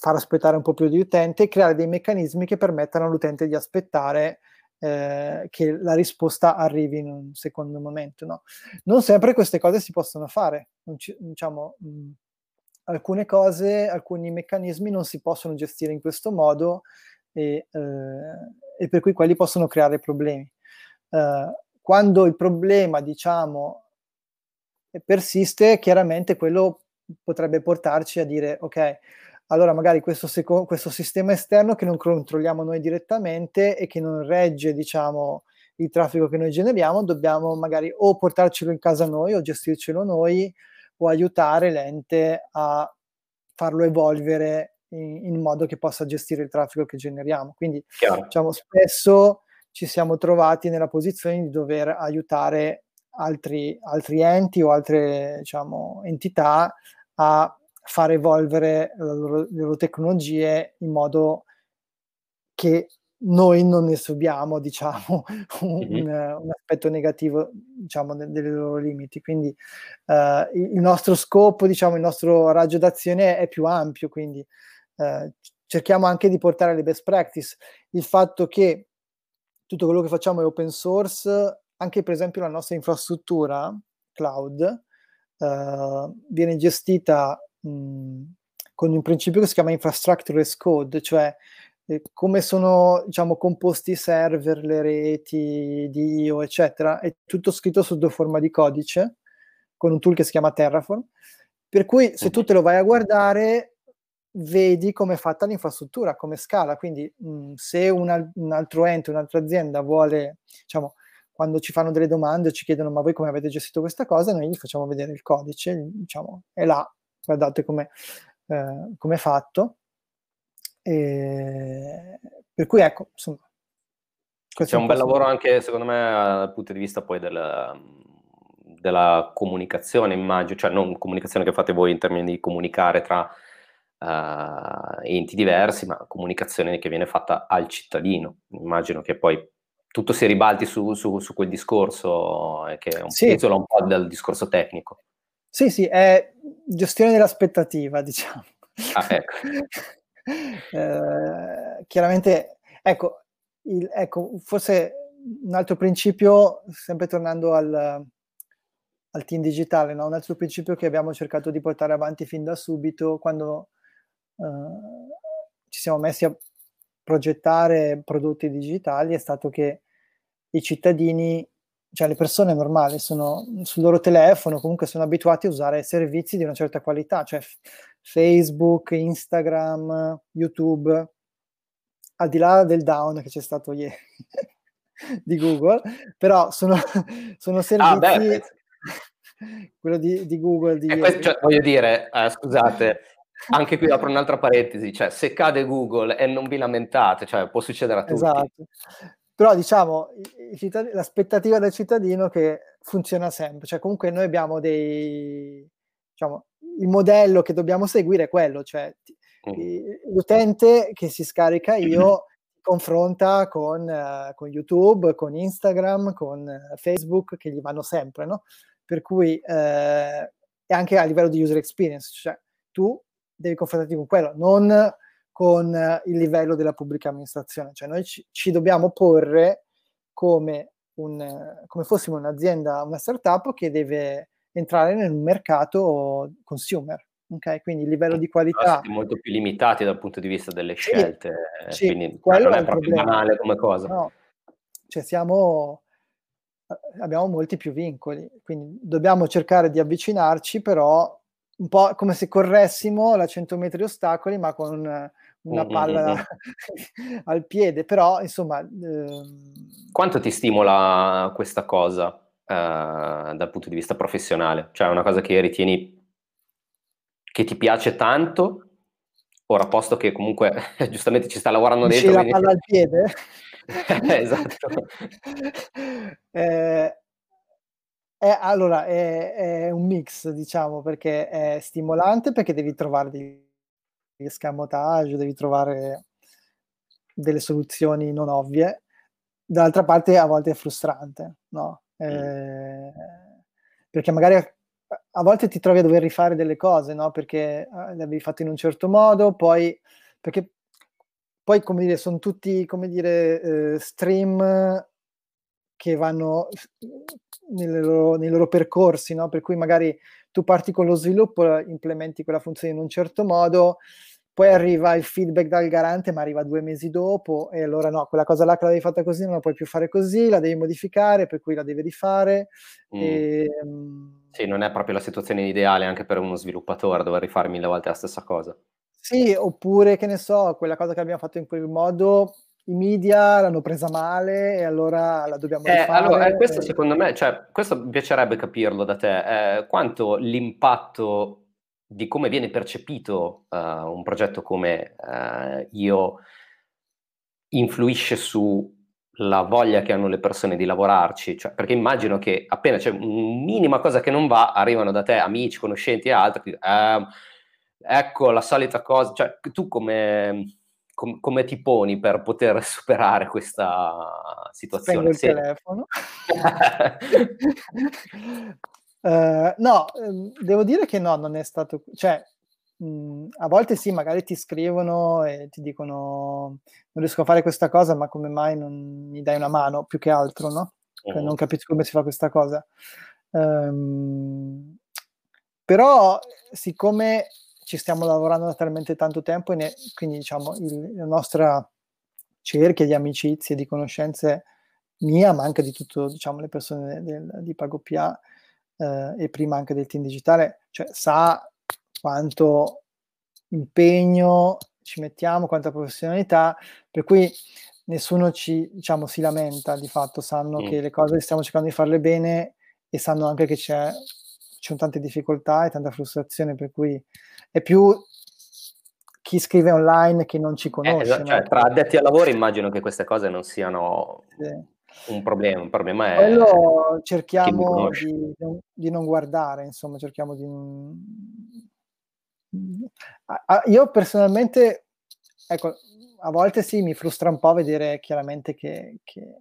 far aspettare un po' più di utente e creare dei meccanismi che permettano all'utente di aspettare eh, che la risposta arrivi in un secondo momento. No? Non sempre queste cose si possono fare, ci, diciamo, mh, alcune cose, alcuni meccanismi non si possono gestire in questo modo e, eh, e per cui quelli possono creare problemi. Uh, quando il problema, diciamo, persiste, chiaramente quello potrebbe portarci a dire, ok, allora magari questo, seco- questo sistema esterno che non controlliamo noi direttamente e che non regge, diciamo, il traffico che noi generiamo, dobbiamo magari o portarcelo in casa noi o gestircelo noi o aiutare l'ente a farlo evolvere in, in, modo che possa gestire il traffico che generiamo. Quindi diciamo, spesso ci siamo trovati nella posizione di dover aiutare altri, altri enti o altre diciamo, entità a far evolvere le loro, le loro tecnologie in modo che noi non ne subiamo, diciamo, un, mm-hmm. un aspetto negativo, diciamo, de- dei loro limiti. Quindi uh, il nostro scopo, diciamo, il nostro raggio d'azione è più ampio, quindi eh, cerchiamo anche di portare le best practice. Il fatto che tutto quello che facciamo è open source, anche per esempio la nostra infrastruttura cloud, eh, viene gestita con un principio che si chiama infrastructure as code, cioè eh, come sono diciamo, composti i server, le reti di IO, eccetera, è tutto scritto sotto forma di codice con un tool che si chiama Terraform. Per cui se tu te lo vai a guardare, vedi come è fatta l'infrastruttura, come scala. Quindi mh, se un, un, altro ente, un'altra azienda vuole, diciamo, quando ci fanno delle domande ci chiedono ma voi come avete gestito questa cosa, noi gli facciamo vedere il codice, diciamo, è là, guardate come eh, è fatto. E, per cui ecco, insomma. C'è un bel lavoro anche, secondo me, dal punto di vista poi del, della comunicazione, immagino, cioè non comunicazione che fate voi in termini di comunicare tra uh, enti diversi, ma comunicazione che viene fatta al cittadino. Immagino che poi tutto si ribalti su, su, su quel discorso e che un, sì. un po' del discorso tecnico. Sì, sì, è gestione dell'aspettativa, diciamo. Ah, ecco. eh, chiaramente, ecco, il, ecco, forse un altro principio, sempre tornando al, al team digitale, no? un altro principio che abbiamo cercato di portare avanti fin da subito quando ci siamo messi a progettare prodotti digitali è stato che i cittadini, cioè le persone normali, sono sul loro telefono, comunque sono abituati a usare servizi di una certa qualità, cioè Facebook, Instagram, YouTube, al di là del down che c'è stato ieri di Google, però sono, sono servizi... Ah, beh, quello di, di Google di questo, cioè, voglio dire, eh, scusate, anche qui apro un'altra parentesi, cioè se cade Google e non vi lamentate, cioè può succedere a tutti. Esatto. Però diciamo, l'aspettativa del cittadino è che funziona sempre, cioè comunque noi abbiamo dei, diciamo, il modello che dobbiamo seguire è quello, cioè mm. l'utente che si scarica io confronta con, uh, con, YouTube, con Instagram, con uh, Facebook che gli vanno sempre, no? Per cui, uh, e anche a livello di user experience, cioè tu devi confrontarti con quello, non con eh, il livello della pubblica amministrazione. Cioè noi ci, ci dobbiamo porre come, un, come fossimo un'azienda, una startup che deve entrare nel mercato consumer. Okay? Quindi il livello di qualità... Siete molto più limitati dal punto di vista delle scelte, sì, sì, quindi non è, è proprio problema. banale come cosa. No. Cioè siamo abbiamo molti più vincoli, quindi dobbiamo cercare di avvicinarci, però un po' come se corressimo la 100 metri ostacoli, ma con una palla al piede, però insomma... Ehm... Quanto ti stimola questa cosa eh, dal punto di vista professionale? Cioè è una cosa che ritieni che ti piace tanto? Ora, posto che comunque giustamente ci sta lavorando dentro... la quindi... palla al piede? esatto. eh, è, allora, è, è, un mix, diciamo, perché è stimolante perché devi trovare degli escamotage, devi trovare delle soluzioni non ovvie. Dall'altra parte a volte è frustrante, no? Mm. Eh, perché magari a volte ti trovi a dover rifare delle cose, no? Perché eh, le avevi fatte in un certo modo, poi perché poi come dire, sono tutti come dire eh, stream che vanno loro, nei loro percorsi, no? Per cui magari tu parti con lo sviluppo, implementi quella funzione in un certo modo, poi arriva il feedback dal garante, ma arriva due mesi dopo, e allora no, quella cosa là che l'avevi fatta così non la puoi più fare così, la devi modificare, per cui la devi rifare. Mm. E, um... Sì, non è proprio la situazione ideale anche per uno sviluppatore dover rifare mille volte la stessa cosa. Sì, oppure che ne so, quella cosa che abbiamo fatto in quel modo, i media l'hanno presa male e allora la dobbiamo eh, rifare. Allora, eh, questo secondo me, cioè, questo mi piacerebbe capirlo da te, eh, quanto l'impatto di come viene percepito uh, un progetto come uh, io influisce sulla voglia che hanno le persone di lavorarci, cioè, perché immagino che appena c'è una minima cosa che non va, arrivano da te amici, conoscenti e altri, eh, ecco la solita cosa, cioè tu come, com, come ti poni per poter superare questa situazione? Spengo il telefono. Uh, no, ehm, devo dire che no, non è stato, cioè, mh, a volte sì, magari ti scrivono e ti dicono non riesco a fare questa cosa, ma come mai non mi dai una mano, più che altro, no? Cioè, non capisco come si fa questa cosa. Um, però, siccome ci stiamo lavorando da talmente tanto tempo, ne, quindi diciamo il, la nostra cerchia di amicizie, di conoscenze mia, ma anche di tutte diciamo, le persone del, di PagoPA, eh, e prima anche del team digitale, cioè sa quanto impegno ci mettiamo, quanta professionalità, per cui nessuno ci, diciamo, si lamenta di fatto, sanno mm. che le cose stiamo cercando di farle bene e sanno anche che c'è, ci sono tante difficoltà e tanta frustrazione, per cui è più chi scrive online che non ci eh, conosce. Eh, cioè, tra addetti al lavoro immagino che queste cose non siano sì un problema, un problema è... Quello cerchiamo di, di, non guardare, insomma, cerchiamo di... Io personalmente, ecco, a volte sì, mi frustra un po' vedere chiaramente che... che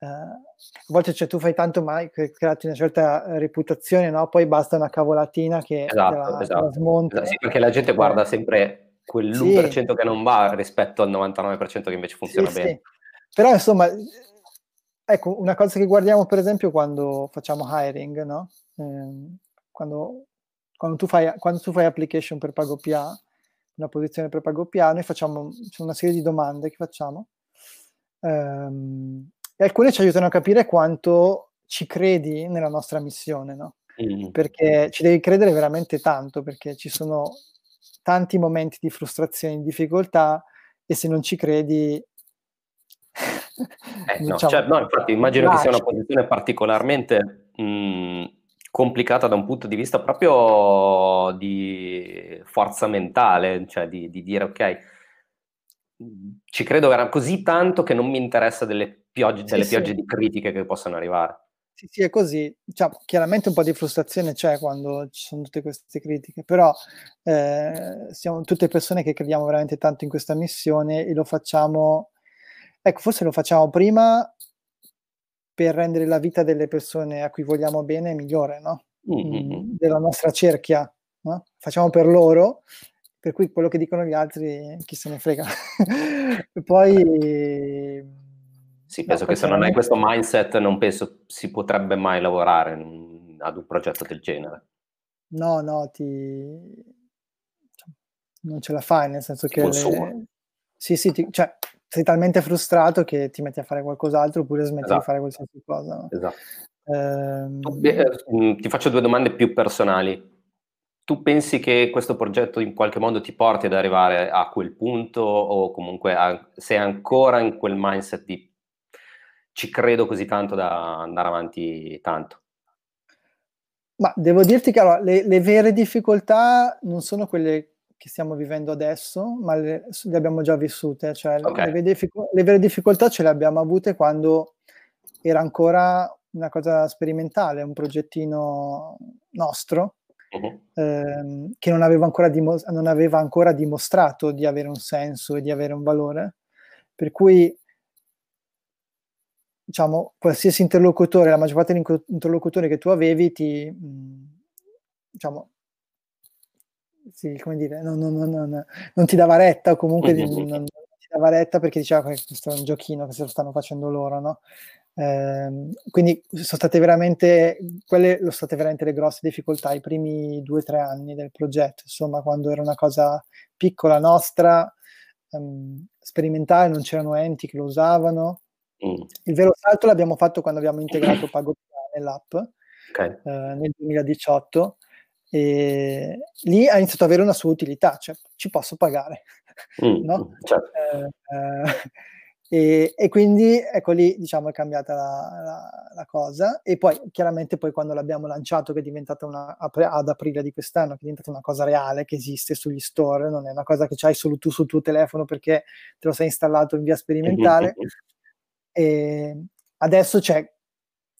uh, a volte cioè, tu fai tanto mai creati una certa reputazione, no? Poi basta una cavolatina che esatto, la, esatto. smonta. Sì, perché la gente guarda sempre quell'1% sì. che non va rispetto al 99% che invece funziona sì, bene. Sì. Però insomma, Ecco, una cosa che guardiamo per esempio quando facciamo hiring, no? Eh, quando, quando, tu fai, quando, tu fai, application per PagoPA, una posizione per PagoPA, noi facciamo una serie di domande che facciamo ehm, e alcune ci aiutano a capire quanto ci credi nella nostra missione, no? Mm. Perché ci devi credere veramente tanto, perché ci sono tanti momenti di frustrazione, di difficoltà e se non ci credi eh, no, diciamo, cioè, no, infatti immagino che sia una posizione particolarmente mh, complicata da un punto di vista proprio di forza mentale, cioè di, di dire ok, ci credo era così tanto che non mi interessa delle piogge, delle sì, piogge sì. di critiche che possono arrivare. Sì, sì, è così. Cioè, chiaramente un po' di frustrazione c'è quando ci sono tutte queste critiche, però eh, siamo tutte persone che crediamo veramente tanto in questa missione e lo facciamo Ecco, forse lo facciamo prima per rendere la vita delle persone a cui vogliamo bene migliore, no? Mm-hmm. Della nostra cerchia, no? Facciamo per loro, per cui quello che dicono gli altri chi se ne frega. Poi... Sì, penso che se non hai questo mindset non penso si potrebbe mai lavorare ad un progetto del genere. No, no, ti... Cioè, non ce la fai, nel senso che... Le... Sì, sì, ti... cioè, sei talmente frustrato che ti metti a fare qualcos'altro oppure smetti esatto. di fare qualsiasi cosa. No? Esatto. Eh, ti faccio due domande più personali. Tu pensi che questo progetto in qualche modo ti porti ad arrivare a quel punto o comunque a, sei ancora in quel mindset di ci credo così tanto da andare avanti tanto? Ma devo dirti che allora, le, le, vere difficoltà non sono quelle che stiamo vivendo adesso, ma le, le abbiamo già vissute. Cioè, okay. le, le, vere difficoltà ce le abbiamo avute quando era ancora una cosa sperimentale, un progettino nostro, uh-huh. ehm, che non aveva, dimos- non aveva ancora dimostrato di avere un senso e di avere un valore. Per cui diciamo, qualsiasi interlocutore, la maggior parte degli interlocutori che tu avevi ti, diciamo, sì, come dire, non, non, non, non, ti dava retta o comunque non, ti dava retta perché diceva che questo è un giochino che se lo stanno facendo loro, no? Eh, quindi sono state veramente, quelle sono state veramente le grosse difficoltà i primi due o tre anni del progetto, insomma, quando era una cosa piccola nostra, ehm, sperimentale, non c'erano enti che lo usavano, Mm. Il vero salto l'abbiamo fatto quando abbiamo integrato PagoPA nell'app okay. eh, nel 2018 e lì ha iniziato ad avere una sua utilità, cioè ci posso pagare, mm, no? certo. eh, eh, e, e, quindi ecco lì diciamo è cambiata la, la, la, cosa e poi chiaramente poi quando l'abbiamo lanciato che è diventata una, ad aprile di quest'anno che è diventata una cosa reale che esiste sugli store non è una cosa che c'hai solo tu sul tuo telefono perché te lo sei installato in via sperimentale E adesso c'è,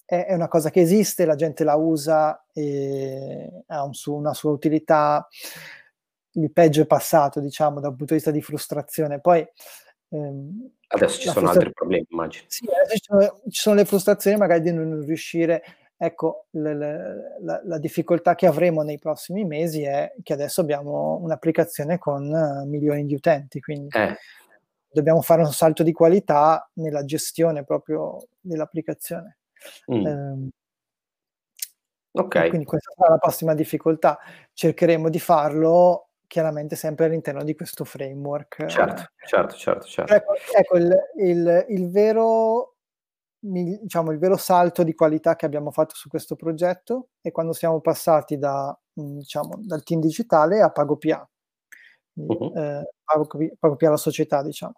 è, è, una cosa che esiste, la gente la usa e ha un su, una sua utilità. Il peggio è passato, diciamo, dal punto di vista di frustrazione. Poi ehm, adesso ci sono altri problemi, immagino. Sì, adesso ci sono, ci sono, le frustrazioni magari di non riuscire. Ecco, le, la, la, difficoltà che avremo nei prossimi mesi è che adesso abbiamo un'applicazione con uh, milioni di utenti, quindi eh dobbiamo fare un salto di qualità nella gestione proprio dell'applicazione. Mm. Eh, ok. Quindi questa sarà la prossima difficoltà. Cercheremo di farlo chiaramente sempre all'interno di questo framework. Certo, certo, certo. certo. Ecco, ecco il, il, il, vero, diciamo, il vero salto di qualità che abbiamo fatto su questo progetto è quando siamo passati da, diciamo, dal team digitale a PagoPA uh-huh. eh, pago, la società, diciamo.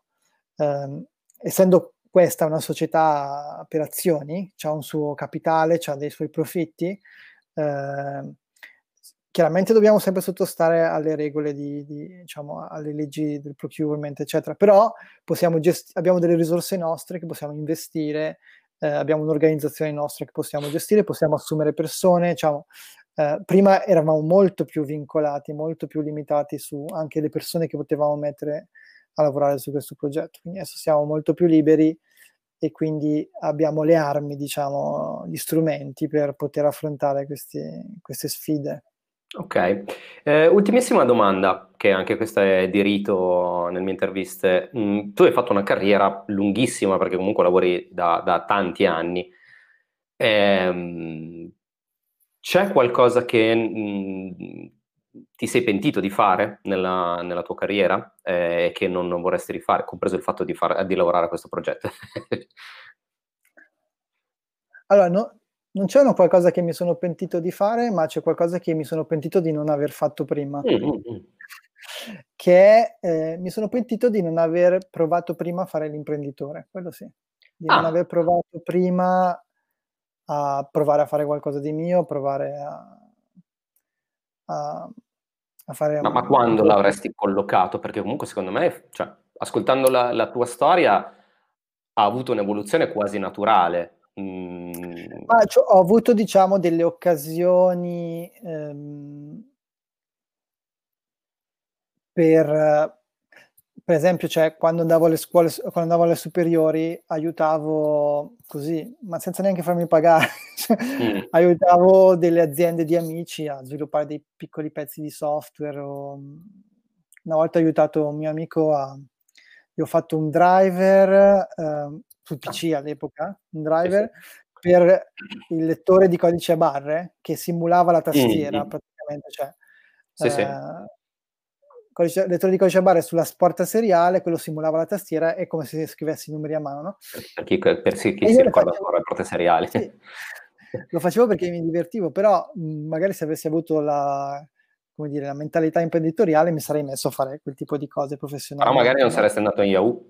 Eh, essendo questa una società per azioni, ha un suo capitale, ha dei suoi profitti, eh, chiaramente dobbiamo sempre sottostare alle regole di, di, diciamo, alle leggi del procurement, eccetera, però gest- abbiamo delle risorse nostre che possiamo investire, eh, abbiamo un'organizzazione nostra che possiamo gestire, possiamo assumere persone, diciamo, eh, prima eravamo molto più vincolati, molto più limitati su anche le persone che potevamo mettere a lavorare su questo progetto. Quindi adesso siamo molto più liberi e quindi abbiamo le armi, diciamo, gli strumenti per poter affrontare questi, queste sfide. Ok, eh, ultimissima domanda, che anche questa è di rito nelle mie interviste. Mm, tu hai fatto una carriera lunghissima perché comunque lavori da, da tanti anni. Eh, c'è qualcosa che mh, mm, ti sei pentito di fare nella, nella tua carriera e eh, che non, non, vorresti rifare, compreso il fatto di, far, di lavorare a questo progetto? allora, no, non c'è qualcosa che mi sono pentito di fare, ma c'è qualcosa che mi sono pentito di non aver fatto prima. Mm-hmm. Che eh, mi sono pentito di non aver provato prima a fare l'imprenditore, quello sì. Di ah. non aver provato prima a provare a fare qualcosa di mio, provare a, a, a fare... Ma, ma quando l'avresti collocato? Perché comunque secondo me, cioè, ascoltando la, la, tua storia, ha avuto un'evoluzione quasi naturale. Mm. Ah, cioè, ho avuto, diciamo, delle occasioni ehm, per per esempio, cioè, quando, andavo alle scuole, quando andavo alle superiori, aiutavo così, ma senza neanche farmi pagare, cioè, mm. aiutavo delle aziende di amici a sviluppare dei piccoli pezzi di software. O... Una volta ho aiutato un mio amico a... Gli ho fatto un driver eh, sul PC all'epoca, un driver per il lettore di codice a barre che simulava la tastiera mm. praticamente. Cioè, sì, eh, sì codice, lettore di codice barre sulla porta seriale, quello simulava la tastiera, è come se scrivessi i numeri a mano, no? Per chi, per chi si ricorda ancora le porte seriali. Sì. Lo facevo perché mi divertivo, però magari se avessi avuto la, come dire, la mentalità imprenditoriale mi sarei messo a fare quel tipo di cose professionali. Però magari non saresti andato in Yahoo.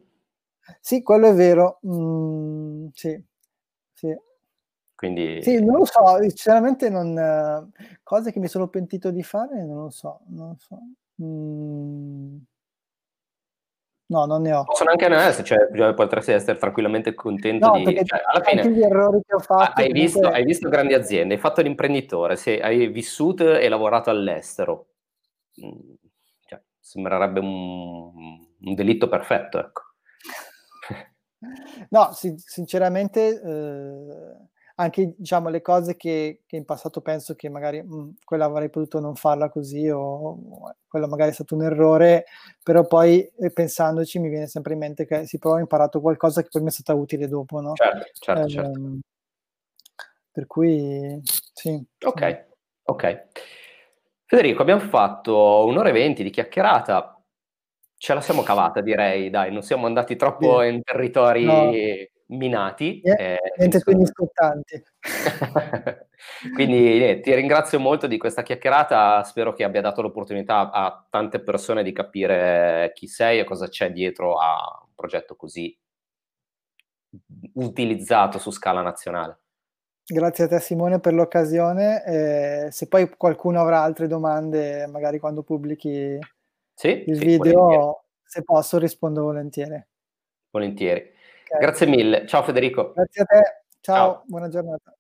Sì, quello è vero. Mm, sì, sì. Quindi... Sì, non lo so, sinceramente non... cose che mi sono pentito di fare, non lo so, non lo so. Mm. No, non ne ho. Possono anche non essere, cioè, potresti essere tranquillamente contento no, di... Cioè, alla fine, gli errori che ho fatto... Hai, comunque... visto, hai visto grandi aziende, hai fatto l'imprenditore, hai vissuto e lavorato all'estero. Mm, cioè, sembrerebbe un, un delitto perfetto, ecco. No, sì, sinceramente... Eh anche diciamo, le cose che, che, in passato penso che magari mh, mhmm, quella avrei potuto non farla così o, quello magari è stato un errore, però poi eh, pensandoci mi viene sempre in mente che si può ho imparato qualcosa che poi mi è stata utile dopo, no? Certo, certo, eh, certo. Per cui sì. Ok, sì. ok. Federico, abbiamo fatto un'ora e venti di chiacchierata. Ce la siamo cavata, direi, dai, non siamo andati troppo sì. in territori no minati. Eh, niente più scottanti. Quindi eh, ti ringrazio molto di questa chiacchierata, spero che abbia dato l'opportunità a tante persone di capire chi sei e cosa c'è dietro a un progetto così utilizzato su scala nazionale. Grazie a te Simone per l'occasione. Eh, se poi qualcuno avrà altre domande, magari quando pubblichi sì, il sì, video, volentieri. se posso rispondo volentieri. Volentieri. Grazie mille. Ciao Federico. Grazie a te. Ciao, Ciao. buona giornata.